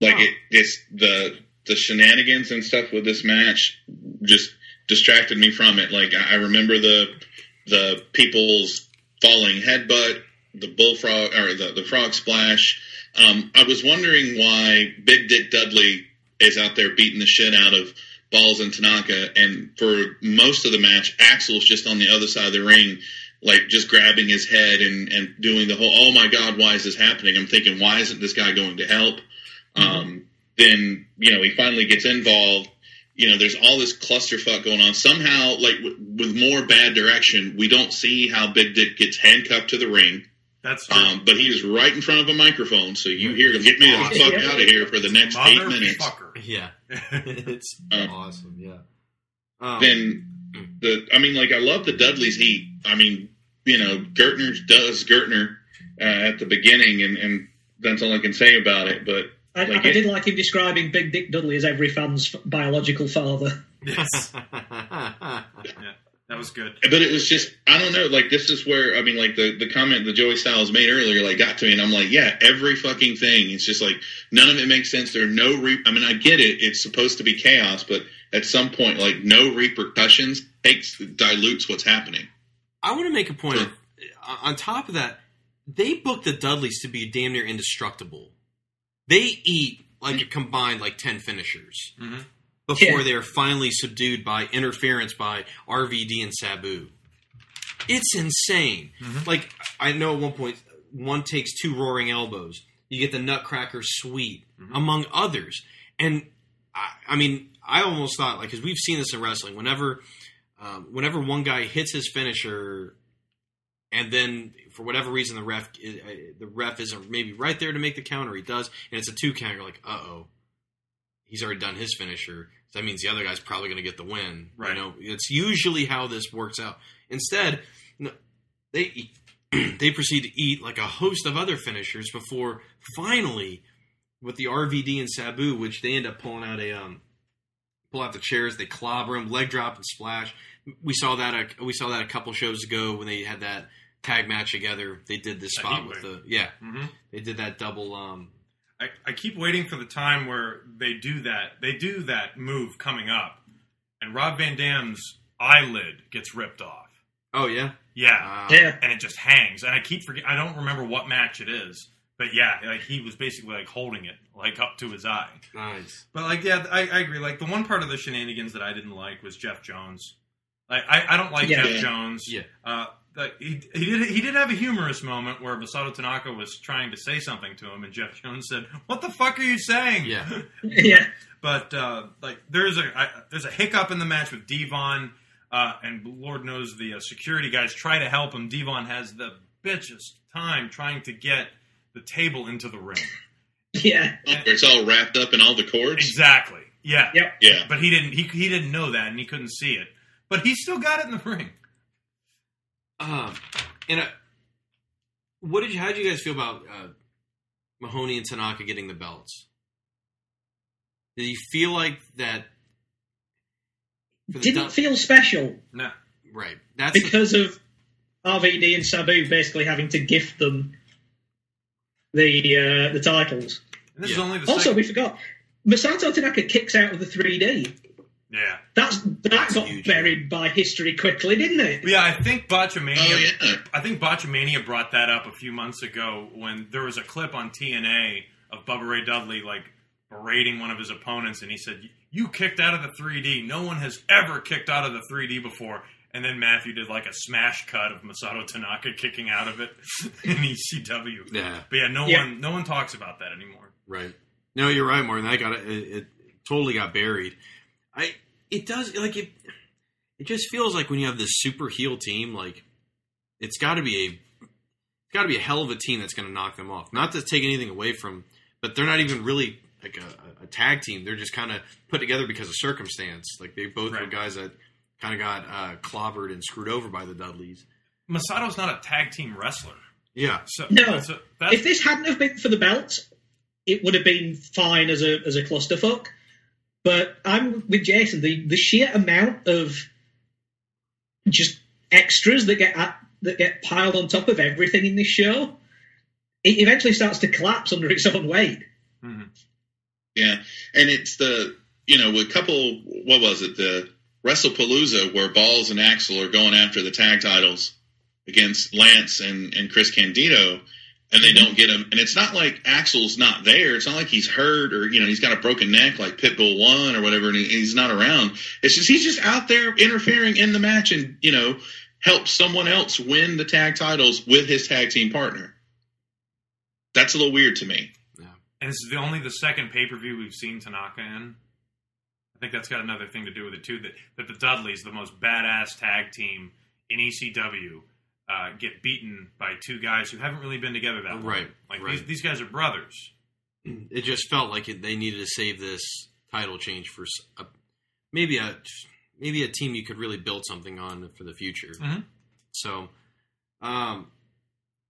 Like it, it's the the shenanigans and stuff with this match just distracted me from it. Like I I remember the the people's falling headbutt, the bullfrog or the the frog splash. Um, I was wondering why Big Dick Dudley is out there beating the shit out of Balls and Tanaka, and for most of the match, Axel's just on the other side of the ring, like just grabbing his head and and doing the whole. Oh my God, why is this happening? I'm thinking, why isn't this guy going to help? Um, then you know he finally gets involved. You know, there's all this clusterfuck going on. Somehow, like w- with more bad direction, we don't see how Big Dick gets handcuffed to the ring. That's um, but he is right in front of a microphone, so you hear, him. "Get me the fuck out of here" for the next eight minutes. Yeah, it's awesome. Yeah. Um, then the I mean, like I love the Dudley's heat. I mean, you know, Gertner does Gertner uh, at the beginning, and, and that's all I can say about it. But I, like I did like him describing Big Dick Dudley as every fan's biological father. Yes. yeah, that was good. But it was just I don't know. Like this is where I mean, like the the comment that Joey Styles made earlier, like got to me, and I'm like, yeah, every fucking thing. It's just like none of it makes sense. There are no re. I mean, I get it. It's supposed to be chaos, but at some point, like no repercussions takes dilutes what's happening. I want to make a point. Of, on top of that, they booked the Dudleys to be damn near indestructible. They eat like a combined like ten finishers. Mhm. before Yeah. they are finally subdued by interference by RVD and Sabu. It's insane. Like I know at one point one takes two roaring elbows. You get the Nutcracker Sweep, among others. And I, I mean, I almost thought like because we've seen this in wrestling. Whenever, um, whenever one guy hits his finisher, and then for whatever reason the ref the ref isn't maybe right there to make the counter, he does, and it's a two count. You're like, uh oh, he's already done his finisher. So that means the other guy's probably going to get the win. Right. You know, it's usually how this works out. Instead, they they proceed to eat like a host of other finishers before finally, with the RVD and Sabu, which they end up pulling out a um, pull out the chairs, they clobber him, leg drop and splash. We saw that a, we saw that a couple shows ago when they had that tag match together. They did this A spot with wave. the yeah, Mhm. they did that double um, I, I keep waiting for the time where they do that. They do that move coming up, and Rob Van Dam's eyelid gets ripped off. Oh yeah, Yeah, Yeah. and it just hangs. And I keep forget. I don't remember what match it is, but yeah, like he was basically like holding it like up to his eye. nice. But like, yeah, I, I agree. Like the one part of the shenanigans that I didn't like was Jeff Jones. Like I, I don't like Yeah. Jeff Yeah. Jones. Yeah. Uh, like, he, he did he did have a humorous moment where Masato Tanaka was trying to say something to him, and Jeff Jones said, "What the fuck are you saying?" Yeah. yeah. But uh, like, there's a I, there's a hiccup in the match with Devon, uh, and Lord knows the uh, security guys try to help him. Devon has the bitchest time trying to get the table into the ring. Yeah. Where it's all wrapped up in all the cords. Exactly. Yeah. Yep. Yeah. But he didn't. He he didn't know that, and he couldn't see it. But he still got it in the ring. Um, and uh, what did you? How did you guys feel about uh, Mahoney and Tanaka getting the belts? Did you feel like that? Didn't dub- feel special No. right. That's the- because of RVD and Sabu basically having to gift them the uh, the titles. And this is Yeah. only the Also, second. we forgot Masato Tanaka kicks out of the 3D. Yeah. That's that That's got huge, buried by history quickly, didn't it? Yeah, I think Botchamania. Oh yeah. I think Botchamania brought that up a few months ago when there was a clip on TNA of Bubba Ray Dudley like berating one of his opponents, and he said, "You kicked out of the 3D. No one has ever kicked out of the 3D before." And then Matthew did like a smash cut of Masato Tanaka kicking out of it in ECW. yeah. But yeah, no Yeah. one no one talks about that anymore. Right. No, you're right, Martin. That got it, it. totally got buried. I. It does like it. It just feels like when you have this super heel team, like it's got to be a. It's got to be a hell of a team that's going to knock them off. Not to take anything away from, but they're not even really like a, a tag team. They're just kind of put together because of circumstance. Like they both were Right. guys that kind of got uh, clobbered and screwed over by the Dudleys. Masato's not a tag team wrestler. Yeah. So No. so that's, If this hadn't have been for the belt, it would have been fine as a as a clusterfuck. But I'm with Jason. The the sheer amount of just extras that get at, that get piled on top of everything in this show, it eventually starts to collapse under its own weight. Mm-hmm. Yeah, and it's the you know a couple. What was it? The WrestlePalooza where Balls and Axel are going after the tag titles against Lance and and Chris Candido, and they don't get him. And it's not like Axel's not there. It's not like he's hurt or you know he's got a broken neck like Pitbull one or whatever, and he, he's not around. It's just he's just out there interfering in the match and you know help someone else win the tag titles with his tag team partner. That's a little weird to me. Yeah. And this is the only the second pay per view we've seen Tanaka in. I think that's got another thing to do with it too. That that the Dudleys, the most badass tag team in ECW, uh, get beaten by two guys who haven't really been together that long. Right, Like right. these these guys are brothers. it just felt like it, they needed to save this title change for a, maybe a maybe a team you could really build something on for the future. Mhm. So, um,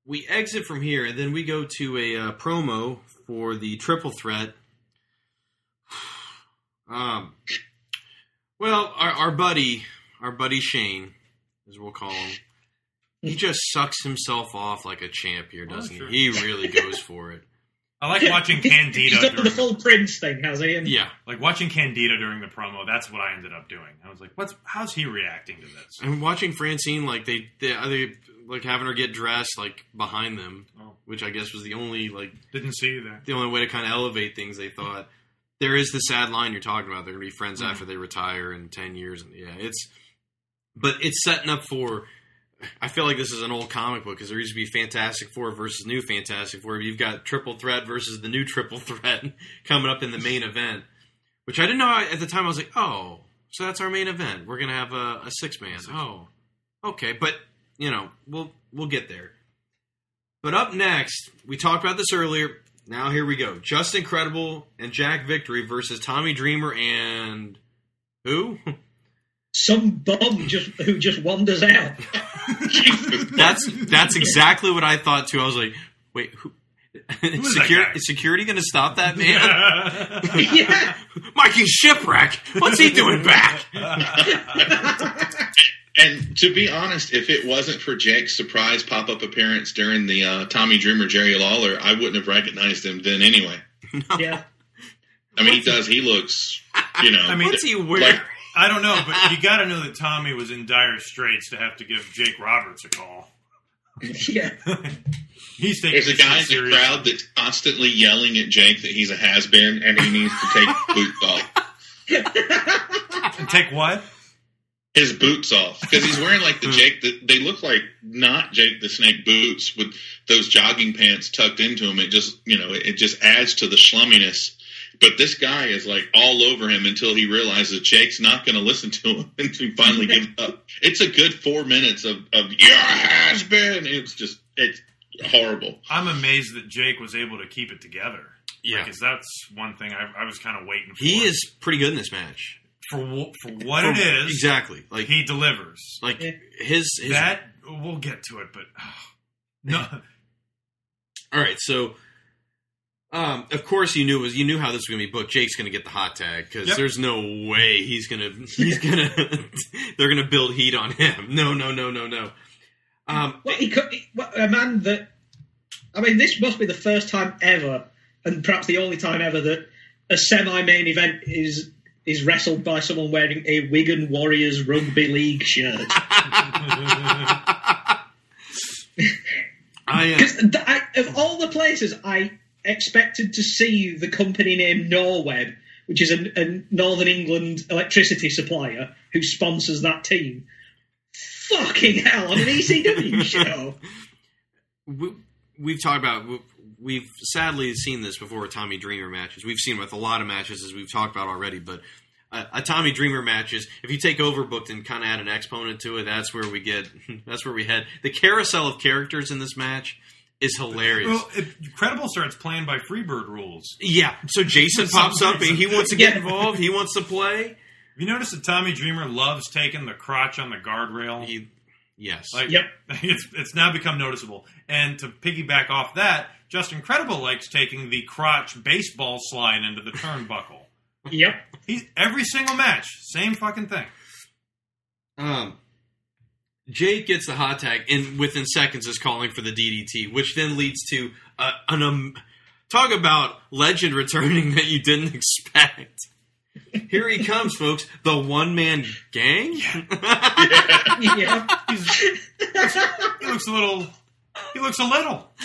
we exit from here, and then we go to a uh, promo for the triple threat. Um, well, our, our buddy, our buddy Shane, as we'll call him, he just sucks himself off like a champ here, Oh, doesn't sure. he? He really goes for it. I like watching He's Candido done the during full Prince thing, has he? And Yeah. like watching Candido during the promo. That's what I ended up doing. I was like, "What's how's he reacting to this?" I'm watching Francine like they they, uh, they like having her get dressed like behind them, Oh. which I guess was the only like Didn't see that the only way to kind of elevate things. They thought there is the sad line you're talking about. They're going to be friends mm. after they retire in ten years, and yeah, it's. But it's setting up for. I feel like this is an old comic book because there used to be Fantastic Four versus New Fantastic Four. You've got Triple Threat versus the new Triple Threat coming up in the main event, which I didn't know at the time. I was like, oh, so that's our main event. We're gonna have a, a six man. Oh, okay, but you know, we'll we'll get there. But up next, we talked about this earlier. Now here we go: Justin Credible and Jack Victory versus Tommy Dreamer and who? Some bum just who just wanders out. That's that's exactly what I thought too. I was like, wait, who? is that Secur- guy? is security going to stop that man? yeah. Mikey Whipwreck. What's he doing back? And to be honest, if it wasn't for Jake's surprise pop up appearance during the uh, Tommy Dreamer Jerry Lawler, I wouldn't have recognized him then anyway. Yeah. I mean, he does. He looks, you know. I mean, What's he wearing? like- I don't know, but you got to know that Tommy was in dire straits to have to give Jake Roberts a call. Yeah. He's taking There's a guy in the crowd that's constantly yelling at Jake that he's a has been and he needs to take his boots off. And take what? His boots off because he's wearing like the hmm. Jake. The, they look like not Jake the Snake boots with those jogging pants tucked into them. It just you know it just adds to the schlumminess. But this guy is like all over him until he realizes Jake's not going to listen to him and he finally gives up. It's a good four minutes of of your has been. It's just it's horrible. I'm amazed that Jake was able to keep it together. Yeah. because that's one thing I, I was kind of waiting for. He is pretty good in this match. for wh- for what For- it is. exactly. Like he delivers. like his his that we'll get to it, but no. All right, so um, of course you knew it was you knew how this was going to be booked. Jake's going to get the hot tag because Yep. there's no way he's going to he's to they're going to build heat on him. No, no, no, no, no. Um, Well, he could, well, a man that. I mean, this must be the first time ever, and perhaps the only time ever, that a semi-main event is is wrestled by someone wearing a Wigan Warriors rugby league shirt. I, uh, I- of all the places I expected to see the company named Norweb, which is a, a Northern England electricity supplier who sponsors that team. Fucking hell, on an ECW show. we, we've talked about we- we've sadly seen this before with Tommy Dreamer matches. We've seen with a lot of matches as we've talked about already, but a Tommy Dreamer matches, if you take overbooked and kind of add an exponent to it, that's where we get that's where we head. The carousel of characters in this match is hilarious. well, Credible starts playing by Freebird rules. yeah, so Jason pops up and he wants to get involved. He wants to play. Have you noticed that Tommy Dreamer loves taking the crotch on the guardrail? He, yes, Like, Yep. It's it's now become noticeable. And to piggyback off that, Justin Credible likes taking the crotch baseball slide into the turnbuckle. Yep. He's every single match, same fucking thing. Um, Jake gets the hot tag and within seconds is calling for the DDT, which then leads to uh, an um, talk about legend returning that you didn't expect. Here he comes, folks. The one man gang. Yeah. He's, he looks a little. He looks a little.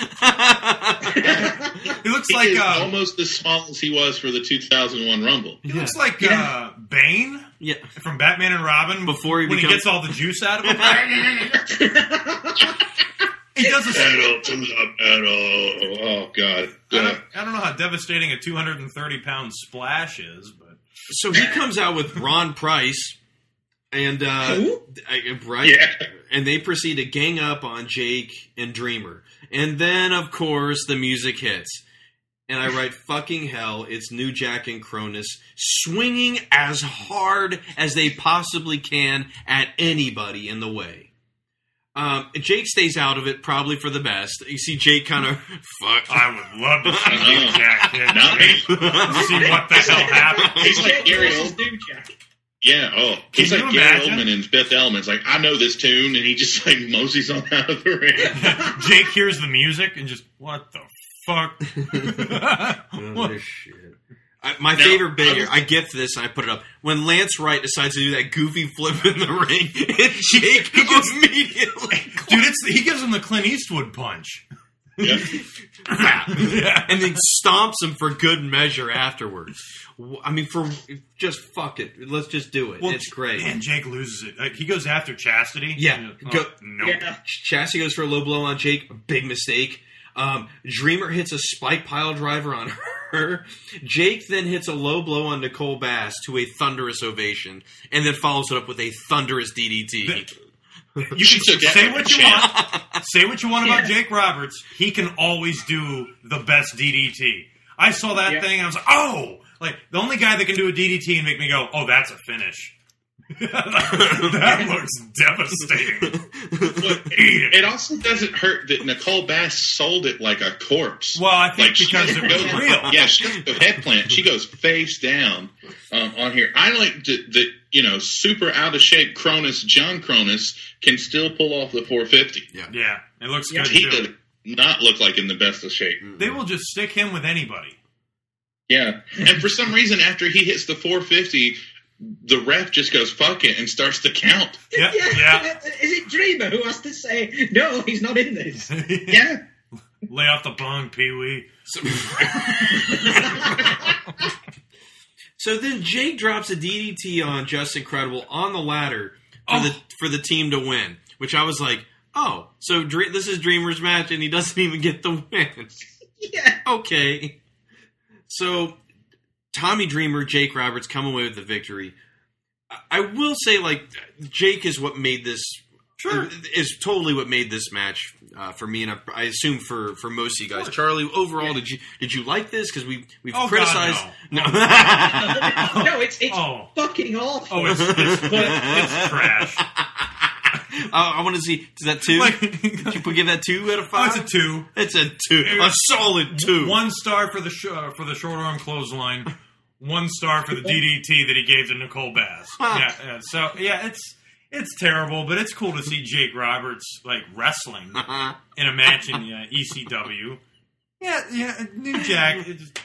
he looks He like is uh, almost as small as he was for the 2001 Rumble. he looks like Yeah. uh, Bane yeah, from Batman and Robin Before he when becomes- he gets all the juice out of him. he does a Pedal to the pedal. Oh God. I Uh, don't, I don't know how devastating a 230 pound splash is, but so he comes out with Ron Price, and uh, Who? Right, Yeah. and they proceed to gang up on Jake and Dreamer, and then of course the music hits. And I write, fucking hell, it's New Jack and Kronus swinging as hard as they possibly can at anybody in the way. Um, Jake stays out of it, probably for the best. You see Jake kind of, fuck. I would love to see. New Jack hit Not see what the hell happened. He's like Gary Oldman. Yeah. Oh, he's Can like you Gary imagine? Oldman in Fifth Element. It's like I know this tune, and he just like moseys on out of the ring. Jake hears the music and just, what the fuck? Oh, this shit. I, my Now, favorite bit I here, I get this and I put it up. When Lance Wright decides to do that goofy flip in the ring, and Jake immediately. Dude, it's, he gives him the Clint Eastwood punch. Yeah. and then stomps him for good measure afterwards. I mean, for just fuck it, let's just do it. Well, it's great. And Jake loses it. Like, he goes after Chastity. Yeah, Oh, go, nope. Chastity goes for a low blow on Jake. Big mistake. Um, Dreamer hits a spike pile driver on her. Jake then hits a low blow on Nicole Bass to a thunderous ovation, and then follows it up with a thunderous DDT. You can took say what you champ. want. Say what you want about Yeah. Jake Roberts. He can always do the best DDT. I saw that Yeah. thing and I was like, oh, like the only guy that can do a DDT and make me go, oh, that's a finish. that looks devastating. But it. it also doesn't hurt that Nicole Bass sold it like a corpse. Well, I think Like, she because it was goes- real. Yeah, she doesn't go head plant. She goes face down um, on here. I like that, that, you know, super out of shape Kronus, John Kronus, can still pull off the 450. Yeah. Yeah, it looks Yeah. good He too. does not look like in the best of shape. They will just stick him with anybody. Yeah. And for some reason, after he hits the 450, the ref just goes, fuck it, and starts to count. Yeah, yeah. Is it Dreamer who has to say, no, he's not in this? Yeah. Lay off the bong, Pee Wee. So then Jake drops a DDT on Justin Credible on the ladder for Oh. the for the team to win, which I was like, oh, so Dre- this is Dreamer's match, and he doesn't even get the win. yeah. okay. So Tommy Dreamer, Jake Roberts come away with the victory. I- I will say, like Jake is what made this. Sure. is totally what made this match uh, for me, and I, I assume for for most of you guys. Charlie, overall, did you did you like this? Because we we've Oh, God, criticized. no. no, it's, it's Oh. fucking awful. Oh, it's, it's, it's trash. I, I want to see. Is that two? Like- Did you give that two out of Oh, five? it's a two. It's a two. A solid two. One star for the sh- uh, for the short arm clothesline. One star for the DDT that he gave to Nicole Bass. Yeah, yeah, so yeah, it's it's terrible, but it's cool to see Jake Roberts like wrestling Uh-huh. in a match in the uh, ECW. Yeah, yeah, New Jack. just-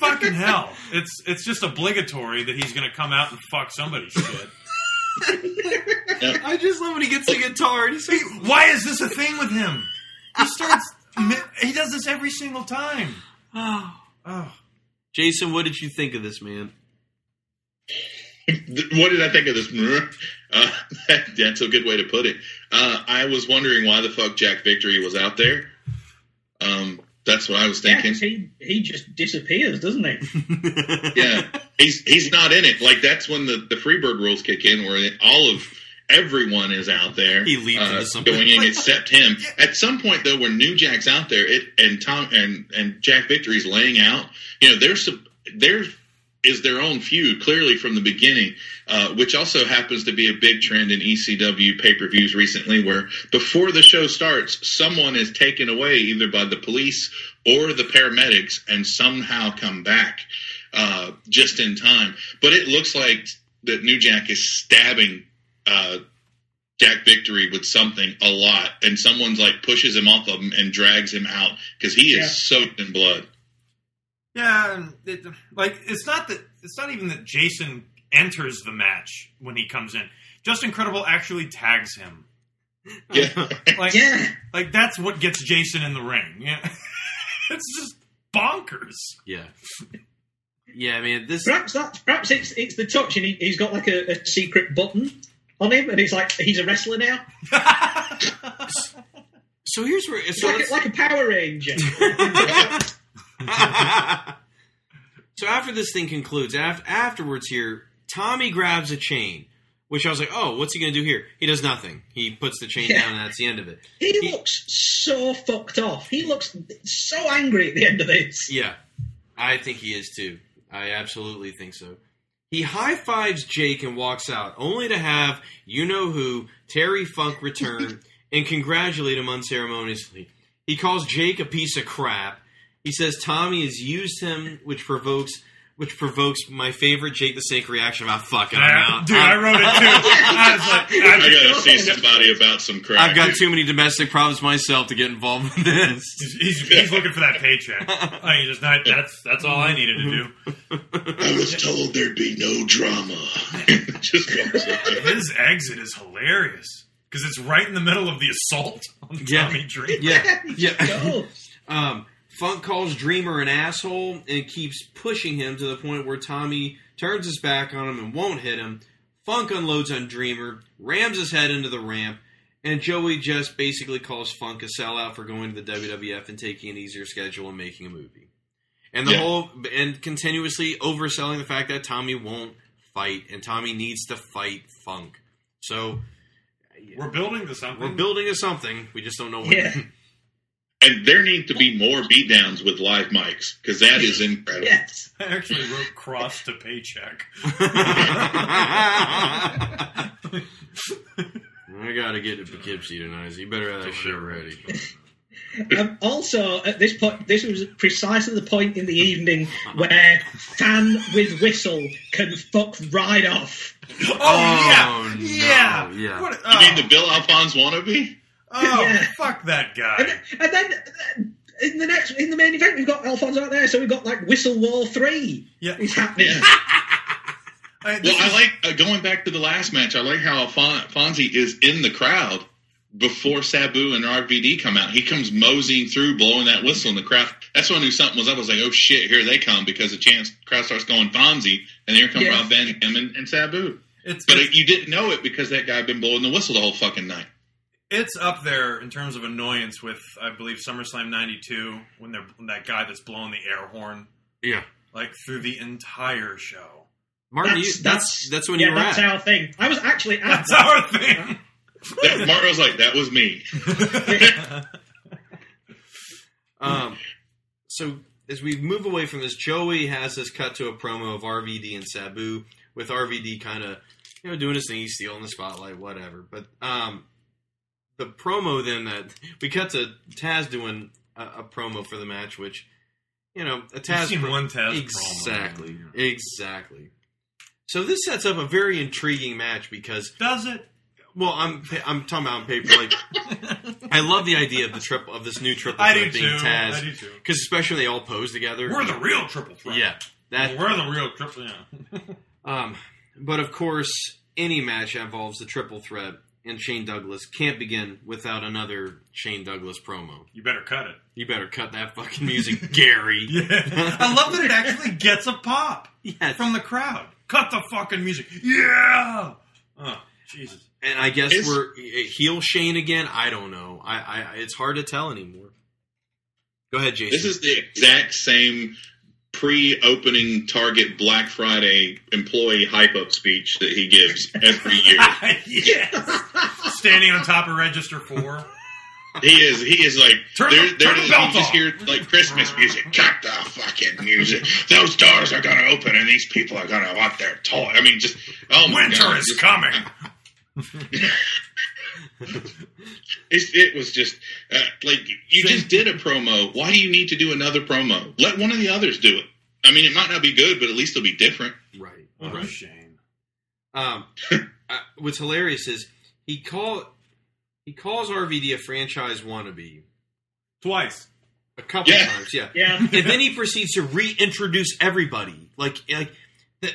fucking hell! It's it's just obligatory that he's going to come out and fuck somebody's shit. I just love when he gets the guitar and he's like, Why is this a thing with him? He starts. He does this every single time. oh. Oh. Jason, what did you think of this man? what did I think of this? Uh, that's a good way to put it. Uh, I was wondering why the fuck Jack Victory was out there. Um, that's what I was Yeah, he, he just disappears, doesn't he? yeah, he's he's not in it. Like that's when the the Freebird rules kick in, where all of everyone is out there. He leaps uh, into something. going in except him. At some point, though, when New Jack's out there, it and Tom and and Jack Victory's laying out. You know, there's some there is their own feud clearly from the beginning, uh, which also happens to be a big trend in ECW pay per views recently, where before the show starts, someone is taken away either by the police or the paramedics and somehow come back uh, just in time. But it looks like that New Jack is stabbing uh, Jack Victory with something a lot, and someone's like pushes him off of him and drags him out because he is Yeah. soaked in blood. Yeah, it, like it's not that it's not even that Jason enters the match when he comes in. Justin Credible actually tags him. Yeah, Like, Yeah. like that's what gets Jason in the ring. Yeah, it's just bonkers. Yeah. Yeah, I mean, this. Perhaps that perhaps it's it's the touch and he, he's got like a, a secret button on him and he's like he's a wrestler now. So here's where. It's So like, a, like a Power Ranger. so after this thing concludes, af- afterwards here, Tommy grabs a chain, which I was like, oh, what's he going to do here? He does nothing. He puts the chain Yeah. down, and that's the end of it. he looks so fucked off. He looks so angry at the end of this. Yeah, I think he is too. I absolutely think so. He high fives Jake and walks out, only to have you know who Terry Funk return and congratulate him unceremoniously. He calls Jake a piece of crap. He says Tommy has used him, which provokes which provokes my favorite Jake the Snake reaction about fucking I'm out. dude, I'm- I wrote it too. I was like, I I, gotta see somebody about some crack. I've got too many domestic problems myself to get involved in this. he's, he's, he's looking for that paycheck. I mean, just not, that's that's all I needed to do. I was told there'd be no drama. Just. His exit is hilarious. because it's right in the middle of the assault on Yeah. Tommy Dreamer. Yeah, yeah. Go. Um, Funk calls Dreamer an asshole and keeps pushing him to the point where Tommy turns his back on him and won't hit him. Funk unloads on Dreamer, rams his head into the ramp, and Joey just basically calls Funk a sellout for going to the WWF and taking an easier schedule and making a movie. And the Yeah. whole and continuously overselling the fact that Tommy won't fight and Tommy needs to fight Funk. So We're building to something. we're building to something. We just don't know when. Yeah. And there need to be more beatdowns with live mics because that is incredible. Yes. I actually wrote cross to paycheck. I gotta get to Poughkeepsie tonight. So you better have that shit ready. Um, also, at this point, this was precisely the point in the evening where fan with whistle can fuck right off. Oh, Oh, yeah, no, yeah, yeah. What, You oh, mean the Bill Alfonso wannabe? Oh, Yeah. fuck that guy. And, and then in the next, in the main event, we've got Alfonso out there, so we've got like Whistle War Three. Yeah. is happening. I- this Well, I like uh, going back to the last match. I like how Alfon- Fonzie is in the crowd before Sabu and RVD come out. He comes moseying through, blowing that whistle in the crowd. That's when I knew something was up. I was like, "Oh shit, here they come!" Because the chance crowd starts going Fonzie, and here come Yeah. Rob Van Dam and, and Sabu. it's, But it's, it, you didn't know it because that guy had been blowing the whistle the whole fucking night. It's up there in terms of annoyance with, I believe, SummerSlam '92 when they're when that guy that's blowing the air horn Yeah, like through the entire show. Martin, you, that's that's when yeah, you were that's at. our thing. I was actually at That's that. our thing. That, Martin was like, "That was me." Um, so as we move away from this, Joey has this cut to a promo of RVD and Sabu with RVD kind of you know doing his thing, he's stealing the spotlight, whatever. But um, the promo then that we cut to Taz doing a, a promo for the match, which you know a Taz pro- one Taz exactly, promo. exactly. So this sets up a very intriguing match because Does it? well, I'm I'm talking about on paper. Like, I love the idea of the triple of this new triple I threat do being too. Taz I do too. because especially when they all pose together. We're the real triple threat. yeah. That we're the real triple. Yeah. um, but of course, any match that involves the triple threat and Shane Douglas can't begin without another Shane Douglas promo. you better cut it. You better cut that fucking music, Gary. Yeah. I love that it actually gets a pop Yes. from the crowd. Cut the fucking music. Yeah. Oh, Jesus. And I guess Is- we're heel Shane again. I don't know. I, I it's hard to tell anymore. Go ahead, Jason. This is the exact same pre-opening Target Black Friday employee hype up speech that he gives every year. yes. Standing on top of register four. He is. He is like. Turn there, the- there turn the belt You just off. hear like Christmas music. Cut the fucking music. Those doors are gonna open, and these people are gonna want their toy. I mean, just oh my Winter god, is just- coming. It's, it was just uh, like you just did a promo. Why do you need to do another promo? Let one of the others do it. I mean, it might not be good, but at least it'll be different. right. Oh, right. Shane. Um, uh, what's hilarious is he call he calls RVD a franchise wannabe Twice. a couple Yeah. times, yeah. Yeah. and then he proceeds to reintroduce everybody. Like like the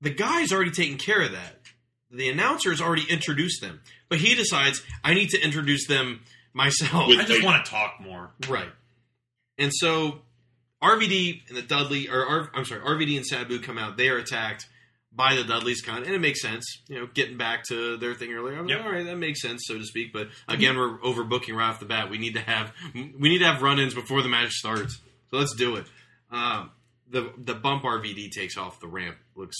the guy's already taken care of that. The announcer has already introduced them, but he decides I need to introduce them myself. With- I just want to talk more. Right. And so RVD and the Dudley, or R, I'm sorry, RVD and Sabu come out. They are attacked by the Dudleys, kind of, and it makes sense. You know, getting back to their thing earlier. I'm like, all right, that makes sense, so to speak. But again, we're overbooking right off the bat. We need to have we need to have run-ins before the match starts. So let's do it. Um, the the bump RVD takes off the ramp looks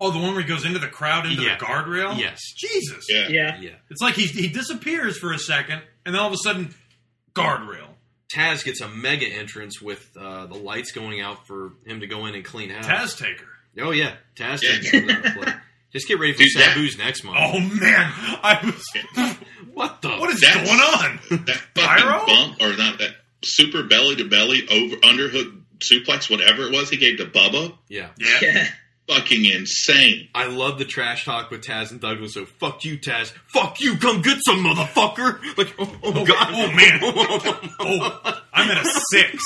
Oh, the one where he goes into the crowd into Yeah. the guardrail. Yes. Jesus. Yeah. Yeah. yeah. It's like he he disappears for a second, and then all of a sudden, guardrail. Taz gets a mega entrance with uh, the lights going out for him to go in and clean house. Taz taker. Oh yeah, Taz Yeah. takes comes out to play. Just get ready for Dude, that- Sabu's next month. Oh man, I was. What the? What is That's- going on? That fucking Pyro? bump, or not that super belly to belly over underhook suplex, whatever it was he gave to Bubba, Yeah. Yeah. Yeah. Fucking insane. I love the trash talk with Taz and Douglas. So fuck you, Taz. Fuck you. Come get some motherfucker. Like, oh oh, oh, oh, god. oh, man. Oh, I'm at a six.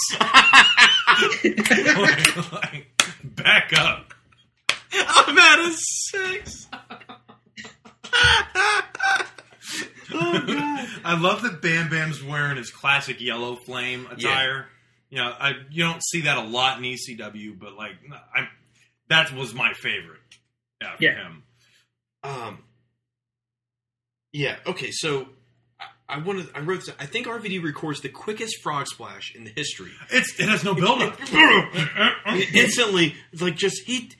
Like, back up. I'm at a six. Oh, I love that Bam Bam's wearing his classic yellow flame attire. You know, I you don't see that a lot in ECW, but like, I that was my favorite. Yeah, for Yeah. him. Um. Yeah. Okay. So I, I wanted. I wrote. This, I think RVD records the quickest frog splash in the history. It's it has no build up. Instantly, like just he.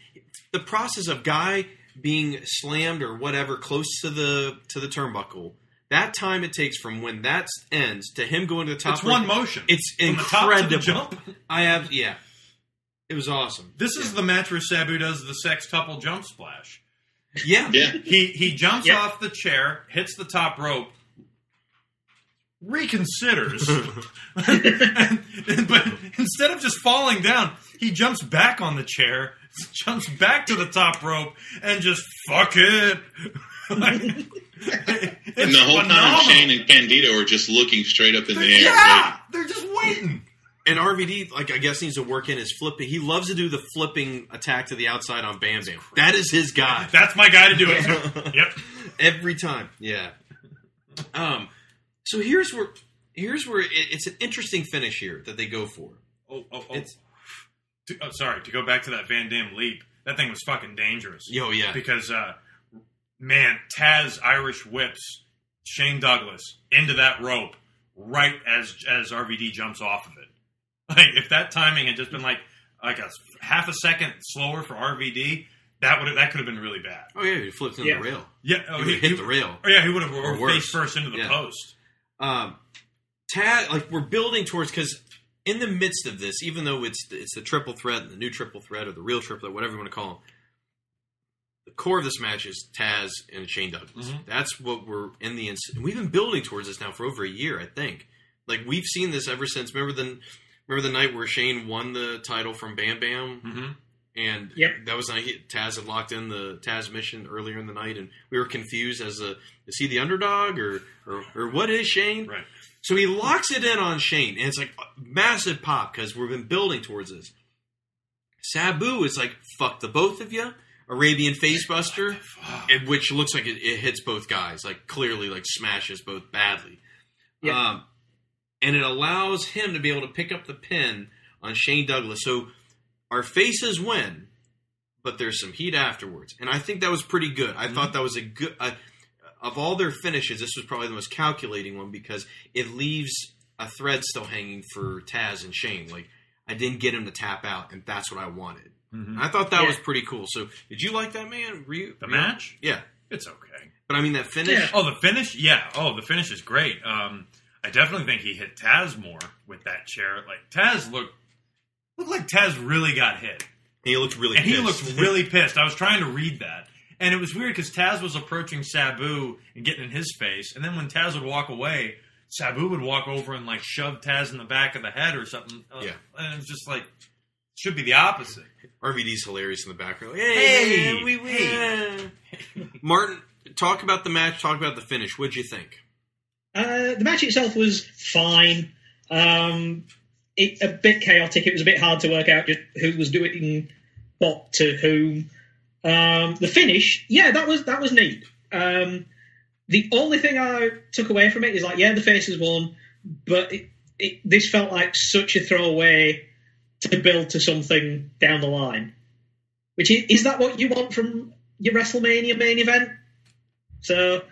The process of guy being slammed or whatever close to the to the turnbuckle. That time it takes from when that ends to him going to the top. It's rope, one motion. It's From the top to the incredible. jump. I have yeah. It was awesome. This is the match where Sabu does the sextuple jump splash. Yeah. Yeah. He he jumps Yeah. off the chair, hits the top rope, reconsiders, and- but instead of just falling down, he jumps back on the chair, jumps back to the top rope, and just fuck it. and the whole time, Shane and Candido are just looking straight up in the air. Yeah, they're just waiting. And RVD, like I guess, needs to work in his flipping. He loves to do the flipping attack to the outside on Bam Bam. That is his guy. That's my guy to do it. yep. Every time, yeah. Um, so here's where here's where it, it's an interesting finish here that they go for. Oh, oh, oh. It's To- oh, sorry, to go back to that Van Dam leap, that thing was fucking dangerous. Yo, yeah. Because, uh, man, Taz Irish whips Shane Douglas into that rope right as as RVD jumps off of it. Like, if that timing had just been like like a half a second slower for RVD, that would that could have been really bad. oh yeah, he flipped into Yeah. the rail. Yeah, he, oh, would've he- hit he- the rail. Oh, yeah, he would have Or or face first into the Yeah. post. Um, Tad, like we're building towards because in the midst of this, even though it's it's the triple threat, and the new triple threat, or the real triplet, whatever you want to call them, the core of this match is Taz and Shane Douglas. Mhm. That's what we're in the. ins- And we've been building towards this now for over a year, I think. Like we've seen this ever since. Remember the remember the night where Shane won the title from Bam Bam. Mm-hmm. And Yep. that was the night he- Taz had locked in the Tazmission earlier in the night, and we were confused as a is he the underdog or or, or what is Shane? Right. So he locks it in on Shane, and it's like massive pop because we've been building towards this. Sabu is like fuck the both of you, Arabian Facebuster, which looks like it, it hits both guys, like clearly like smashes both badly. Yeah. Um, and it allows him to be able to pick up the pin on Shane Douglas. So our faces win, but there's some heat afterwards, and I think that was pretty good. I thought that was a good. Uh, of all their finishes, this was probably the most calculating one because it leaves a thread still hanging for Taz and Shane. Like I didn't get him to tap out, and that's what I wanted. Mhm. I thought that Yeah. was pretty cool. So, did you like that, man? Were you, The were you- match? Yeah, It's okay. but I mean that finish. Yeah. Oh, the finish? Yeah. Oh, the finish is great. Um, I definitely think he hit Taz more with that chair. Like Taz looked looked like Taz really got hit, He looked really. and he pissed. looked really pissed. I was trying to read that, and it was weird because Taz was approaching Sabu and getting in his face, and then when Taz would walk away, Sabu would walk over and like shove Taz in the back of the head or something. Uh, Yeah. and it was just like should be the opposite. RVD's hilarious in the background. Hey, Hey, man, we hey. Martin, talk about the match. Talk about the finish. What'd you think? Uh, the match itself was fine. Um, it, a bit chaotic. It was a bit hard to work out just who was doing what to whom. Um, the finish, yeah, that was that was neat. Um, the only thing I took away from it is like, yeah, the faces won, but it, it, this felt like such a throwaway to build to something down the line. Which is, is that what you want from your WrestleMania main event? So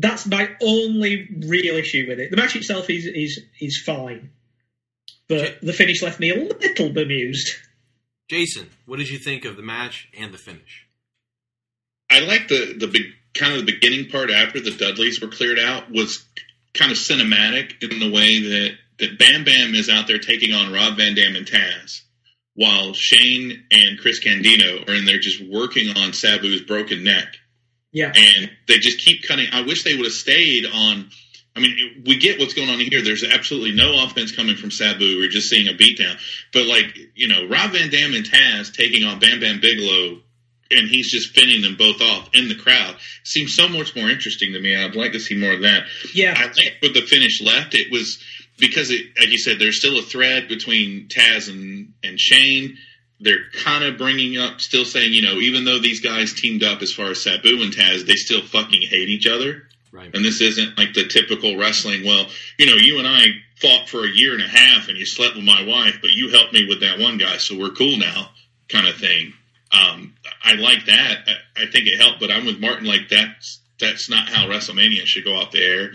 that's my only real issue with it. The match itself is is is fine, but the finish left me a little bemused. Jason, what did you think of the match and the finish? I like the the big kind of the beginning part after the Dudleys were cleared out was kind of cinematic in the way that that Bam Bam is out there taking on Rob Van Dam and Taz, while Shane and Chris Candido are in there just working on Sabu's broken neck, Yeah, and they just keep cutting. I wish they would have stayed on. I mean, we get what's going on here. There's absolutely no offense coming from Sabu. We're just seeing a beatdown. But like, you know, Rob Van Dam and Taz taking on Bam Bam Bigelow and he's just finning them both off in the crowd seems so much more interesting to me. I'd like to see more of that. yeah, I think with the finish left, it was because it, like you said, there's still a thread between Taz and and Shane. They're kind of bringing up, still saying, you know, even though these guys teamed up as far as Sabu and Taz, they still fucking hate each other. Right. And this isn't like the typical wrestling. Well, you know, you and I fought for a year and a half, and you slept with my wife, but you helped me with that one guy, so we're cool now, kind of thing. Um, I like that. I, I think it helped, but I'm with Martin. Like that's that's not how WrestleMania should go off the air.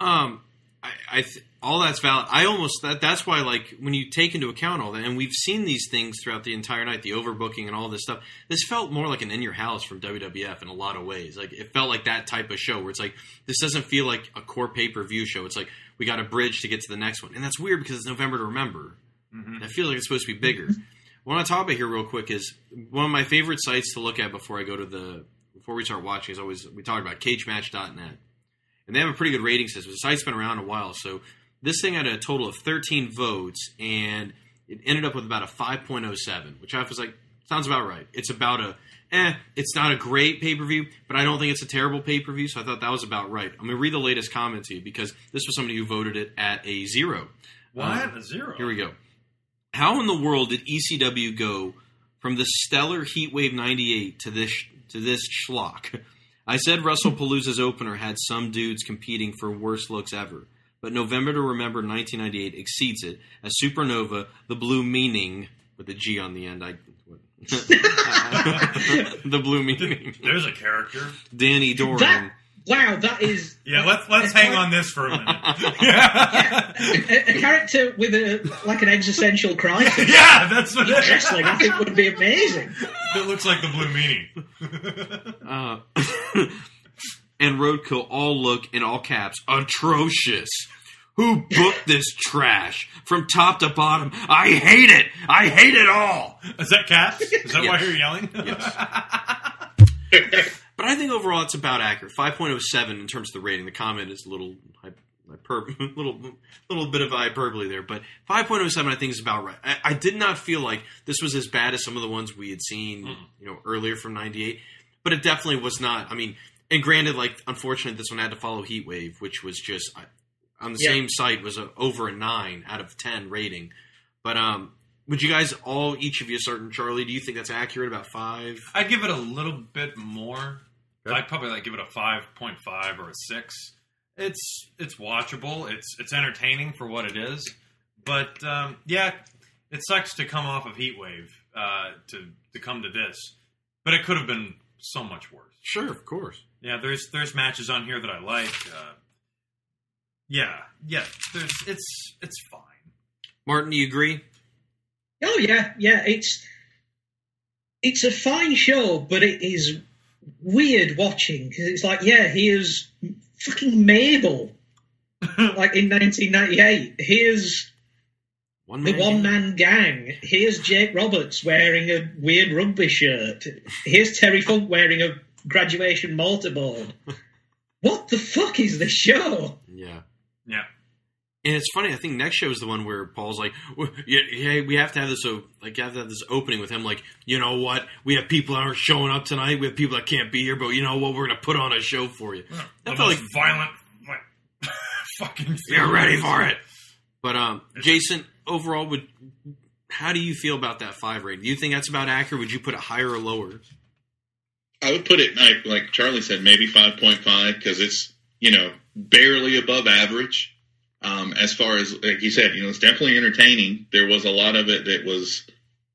Um, I, I th- all that's valid. I almost that that's why like when you take into account all that, and we've seen these things throughout the entire night, the overbooking and all this stuff. This felt more like an in your house from WWF in a lot of ways. Like it felt like that type of show where it's like this doesn't feel like a core pay per view show. It's like we got a bridge to get to the next one, and that's weird because it's November to remember. Mm-hmm. I feel like it's supposed to be bigger. Mm-hmm. What I want to talk about here real quick is one of my favorite sites to look at before I go to the before we start watching is always we talked about cagematch.net. And they have a pretty good rating system. The site's been around a while, so this thing had a total of 13 votes and it ended up with about a 5.07, which I was like sounds about right. It's about a eh, it's not a great pay-per-view, but I don't think it's a terrible pay-per-view, so I thought that was about right. I'm going to read the latest comment to you because this was somebody who voted it at a 0. What? Um, a zero? here we go. How in the world did ECW go from the stellar Heatwave '98 to this to this schlock? I said WrestlePalooza's opener had some dudes competing for worst looks ever, but November to Remember 1998 exceeds it as Supernova, the Blue Meaning with a G on the end. I the Blue Meaning. There's a character. Danny Doring. That, wow, that is Yeah, let's let's hang on this for a minute. a, a character with a like an existential crisis. yeah, that's what in it is. wrestling. I think would be amazing. It looks like the blue meaning. Uh, and Roadkill all look in all caps atrocious. Who booked this trash from top to bottom? I hate it. I hate it all. Is that cat? Is that why you're yelling? But I think overall it's about accurate. Five point oh seven in terms of the rating. The comment is a little hyper, little little bit of hyperbole there, but five point oh seven I think is about right. I, I did not feel like this was as bad as some of the ones we had seen, you know, earlier from '98, but it definitely was not. I mean, and granted, like unfortunately, this one had to follow Heat Wave, which was just on the Yeah. same site was a, over a nine out of ten rating. But um, would you guys all, each of you, certain Charlie, do you think that's accurate? About five? I'd give it a little bit more. I'd probably like give it a five point five or a six. It's it's watchable. It's it's entertaining for what it is. But um, yeah, it sucks to come off of Heatwave uh, to to come to this. But it could have been so much worse. Sure, of course. Yeah, there's there's matches on here that I like. Uh, yeah, yeah. There's it's it's fine. Martin, do you agree? Oh yeah, yeah. It's it's a fine show, but it is weird watching because it's like, yeah, here's fucking Mabel, like in 1998. Here's One the one man gang. Here's Jake Roberts wearing a weird rugby shirt. Here's Terry Funk wearing a graduation mortarboard. What the fuck is this show? Yeah. Yeah. And it's funny. I think next show is the one where Paul's like, yeah, "Hey, we have to have this. o- Like, have to have this opening with him. Like, you know what? We have people that aren't showing up tonight. We have people that can't be here. But you know what? We're gonna put on a show for you. The That felt like violent, like fucking. you're ready for it. But um, Jason, overall, would how do you feel about that five rating? Do you think that's about accurate? Would you put it higher or lower? I would put it like, like Charlie said, maybe five point five because it's you know barely above average. Um, as far as like you said, you know, it's definitely entertaining. There was a lot of it that was,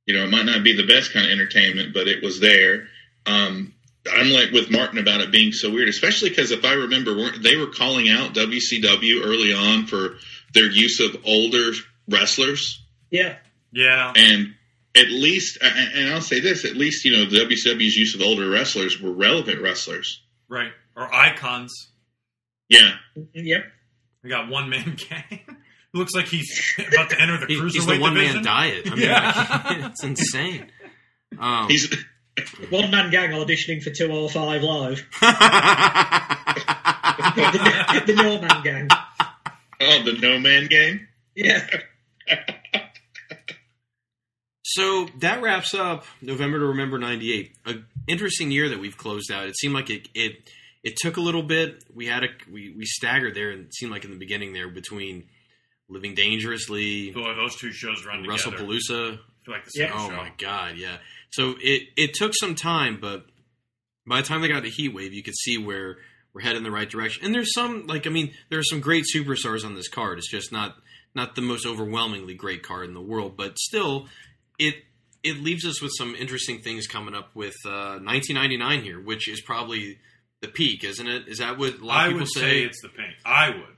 you know, it might not be the best kind of entertainment, but it was there. Um, I'm like with Martin about it being so weird, especially because if I remember, weren't- they were calling out WCW early on for their use of older wrestlers. Yeah. Yeah. And at least, and and I'll say this, at least, you know, the WCW's use of older wrestlers were relevant wrestlers. Right. Or icons. Yeah. Yep. We got one man gang. Looks like he's about to enter the He- cruiserweight he's the one man diet. I mean, yeah. like, it's insane. Um, He's One man gang auditioning for 205 Live. the, the No Man Gang. oh, the No Man Gang? Yeah. So that wraps up November to Remember '98. An interesting year that we've closed out. It seemed like it it, it took a little bit. We had a we, we staggered there, and it seemed like in the beginning there between Living Dangerously, Boy, those two shows run together. WrestlePalooza. I like the same Oh show. my god, yeah. So it it took some time, but by the time they got to Heat Wave, you could see where we're heading in the right direction. And there's some like I mean, there are some great superstars on this card. It's just not not the most overwhelmingly great card in the world, but still, it it leaves us with some interesting things coming up with uh, 1999 here, which is probably the peak, isn't it? Is that what a lot I of people would say it's the peak. I would.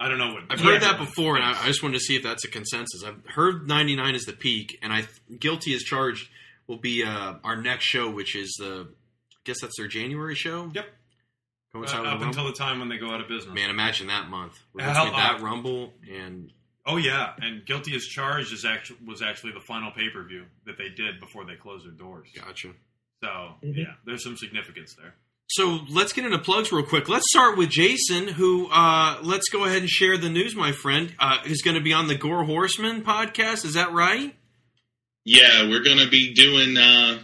I don't know what. I've heard that before, and I, I just wanted to see if that's a consensus. I've heard 99 is the peak, and I guilty as charged will be uh, our next show, which is the. I guess that's their January show. Yep. Coincide Uh, up the until the time when they go out of business. Man, imagine that month. Hell, that uh, Rumble and Oh yeah, and Guilty as Charged is actually was actually the final pay per view that they did before they closed their doors. Gotcha. So yeah, there's some significance there. So let's get into plugs real quick. Let's start with Jason, who uh, let's go ahead and share the news, my friend. Uh, is going to be on the Gore Horseman podcast. Is that right? Yeah, we're going to be doing uh,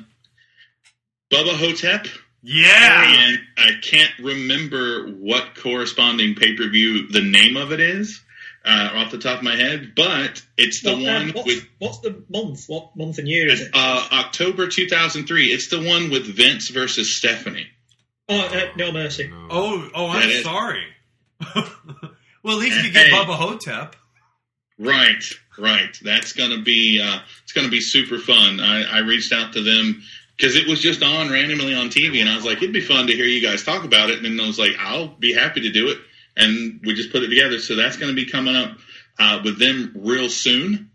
Bubba Ho-Tep. Yeah. And I can't remember what corresponding pay per view the name of it is uh, off the top of my head, but it's the What, um, one what's, with what's the month? What month and year is it? uh, October 2003. It's the one with Vince versus Stephanie. Oh, uh, no mercy. Oh, oh, I'm is- sorry. well, at least you get Hey. Bubba Ho-Tep. Right, right. That's gonna be uh, it's gonna be super fun. I, I reached out to them because it was just on randomly on TV, and I was like, it'd be fun to hear you guys talk about it. And then I was like, I'll be happy to do it, and we just put it together. So that's gonna be coming up uh, with them real soon.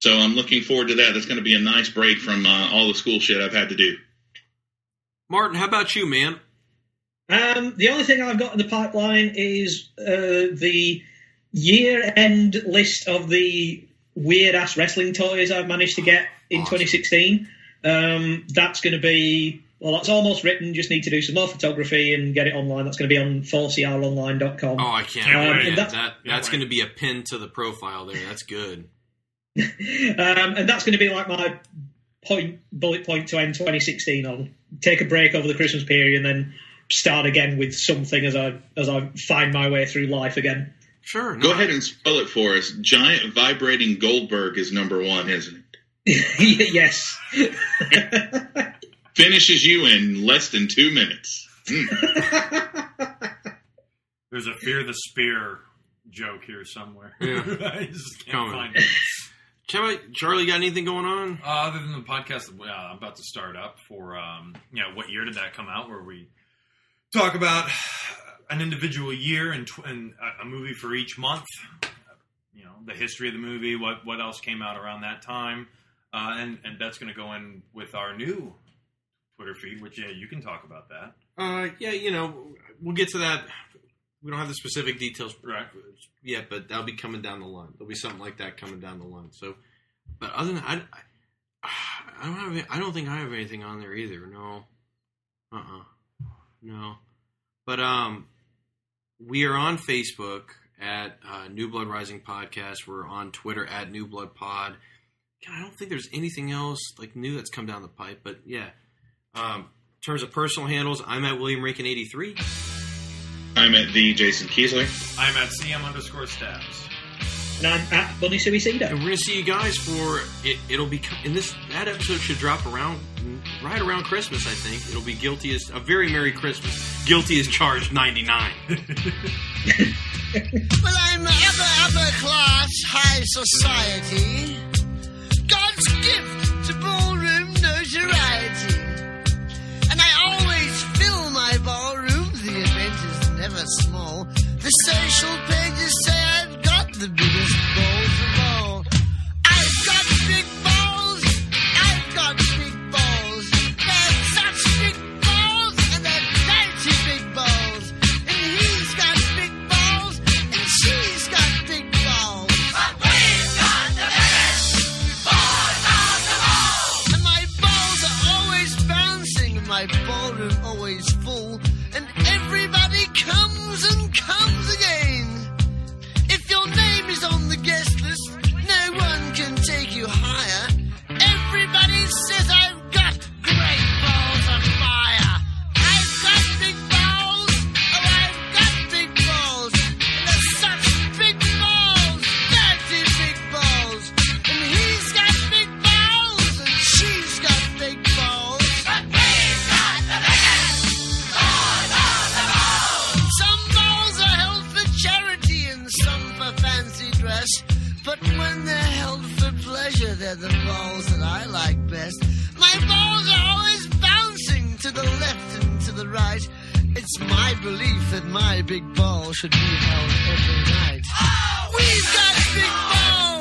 So I'm looking forward to that. That's gonna be a nice break from uh, all the school shit I've had to do. Martin, how about you, man? Um, the only thing I've got in the pipeline is uh, the year-end list of the weird-ass wrestling toys I've managed to get in 2016. Um, that's going to be well, that's almost written. Just need to do some more photography and get it online. That's going to be on 4cronline.com. Oh, I can't Um, wait. and That, that's- that's going to be a pin to the profile there. That's good. um, and that's going to be like my point bullet point to end 2016 on. Take a break over the Christmas period and then start again with something as I as I find my way through life again. Sure. Go ahead and spell it for us. Giant vibrating Goldberg is number one, isn't it? yes. Finishes you in less than two minutes. Mm. There's a Fear the Spear joke here somewhere. Yeah. I just can't Coming. find it. Charlie, Charlie, got anything going on? Uh, other than the podcast that uh, I'm about to start up for, um, you know, what year did that come out? Where we talk about an individual year and, tw- and a- movie for each month. You know, the history of the movie, what what else came out around that time, uh, and and that's going to go in with our new Twitter feed. Which yeah, you can talk about that. Uh, yeah, you know, we'll get to that. We don't have the specific details Right. yet, but that'll be coming down the line. There'll be something like that coming down the line. So, but other than that, I, I don't have. I don't think I have anything on there either. No. Uh. uh No. But um, we are on Facebook at uh, New Blood Rising Podcast. We're on Twitter at New Blood Pod. God, I don't think there's anything else like new that's come down the pipe. But yeah, um, in terms of personal handles, I'm at William Rankin eighty three. I'm at the Jason Keesley. I'm at CM underscore stabs. And I'm at Bunny Suicida. And we're gonna see you guys for it. It'll be in this. That episode should drop around right around Christmas. I think it'll be guilty as a very merry Christmas. Guilty as charged ninety nine. Well, I'm upper, upper class, high society. God's gift to ballroom notoriety. And I always fill my ballroom, the event is never small. The social pages say belief that my big ball should be held every night. Oh, we've got big balls!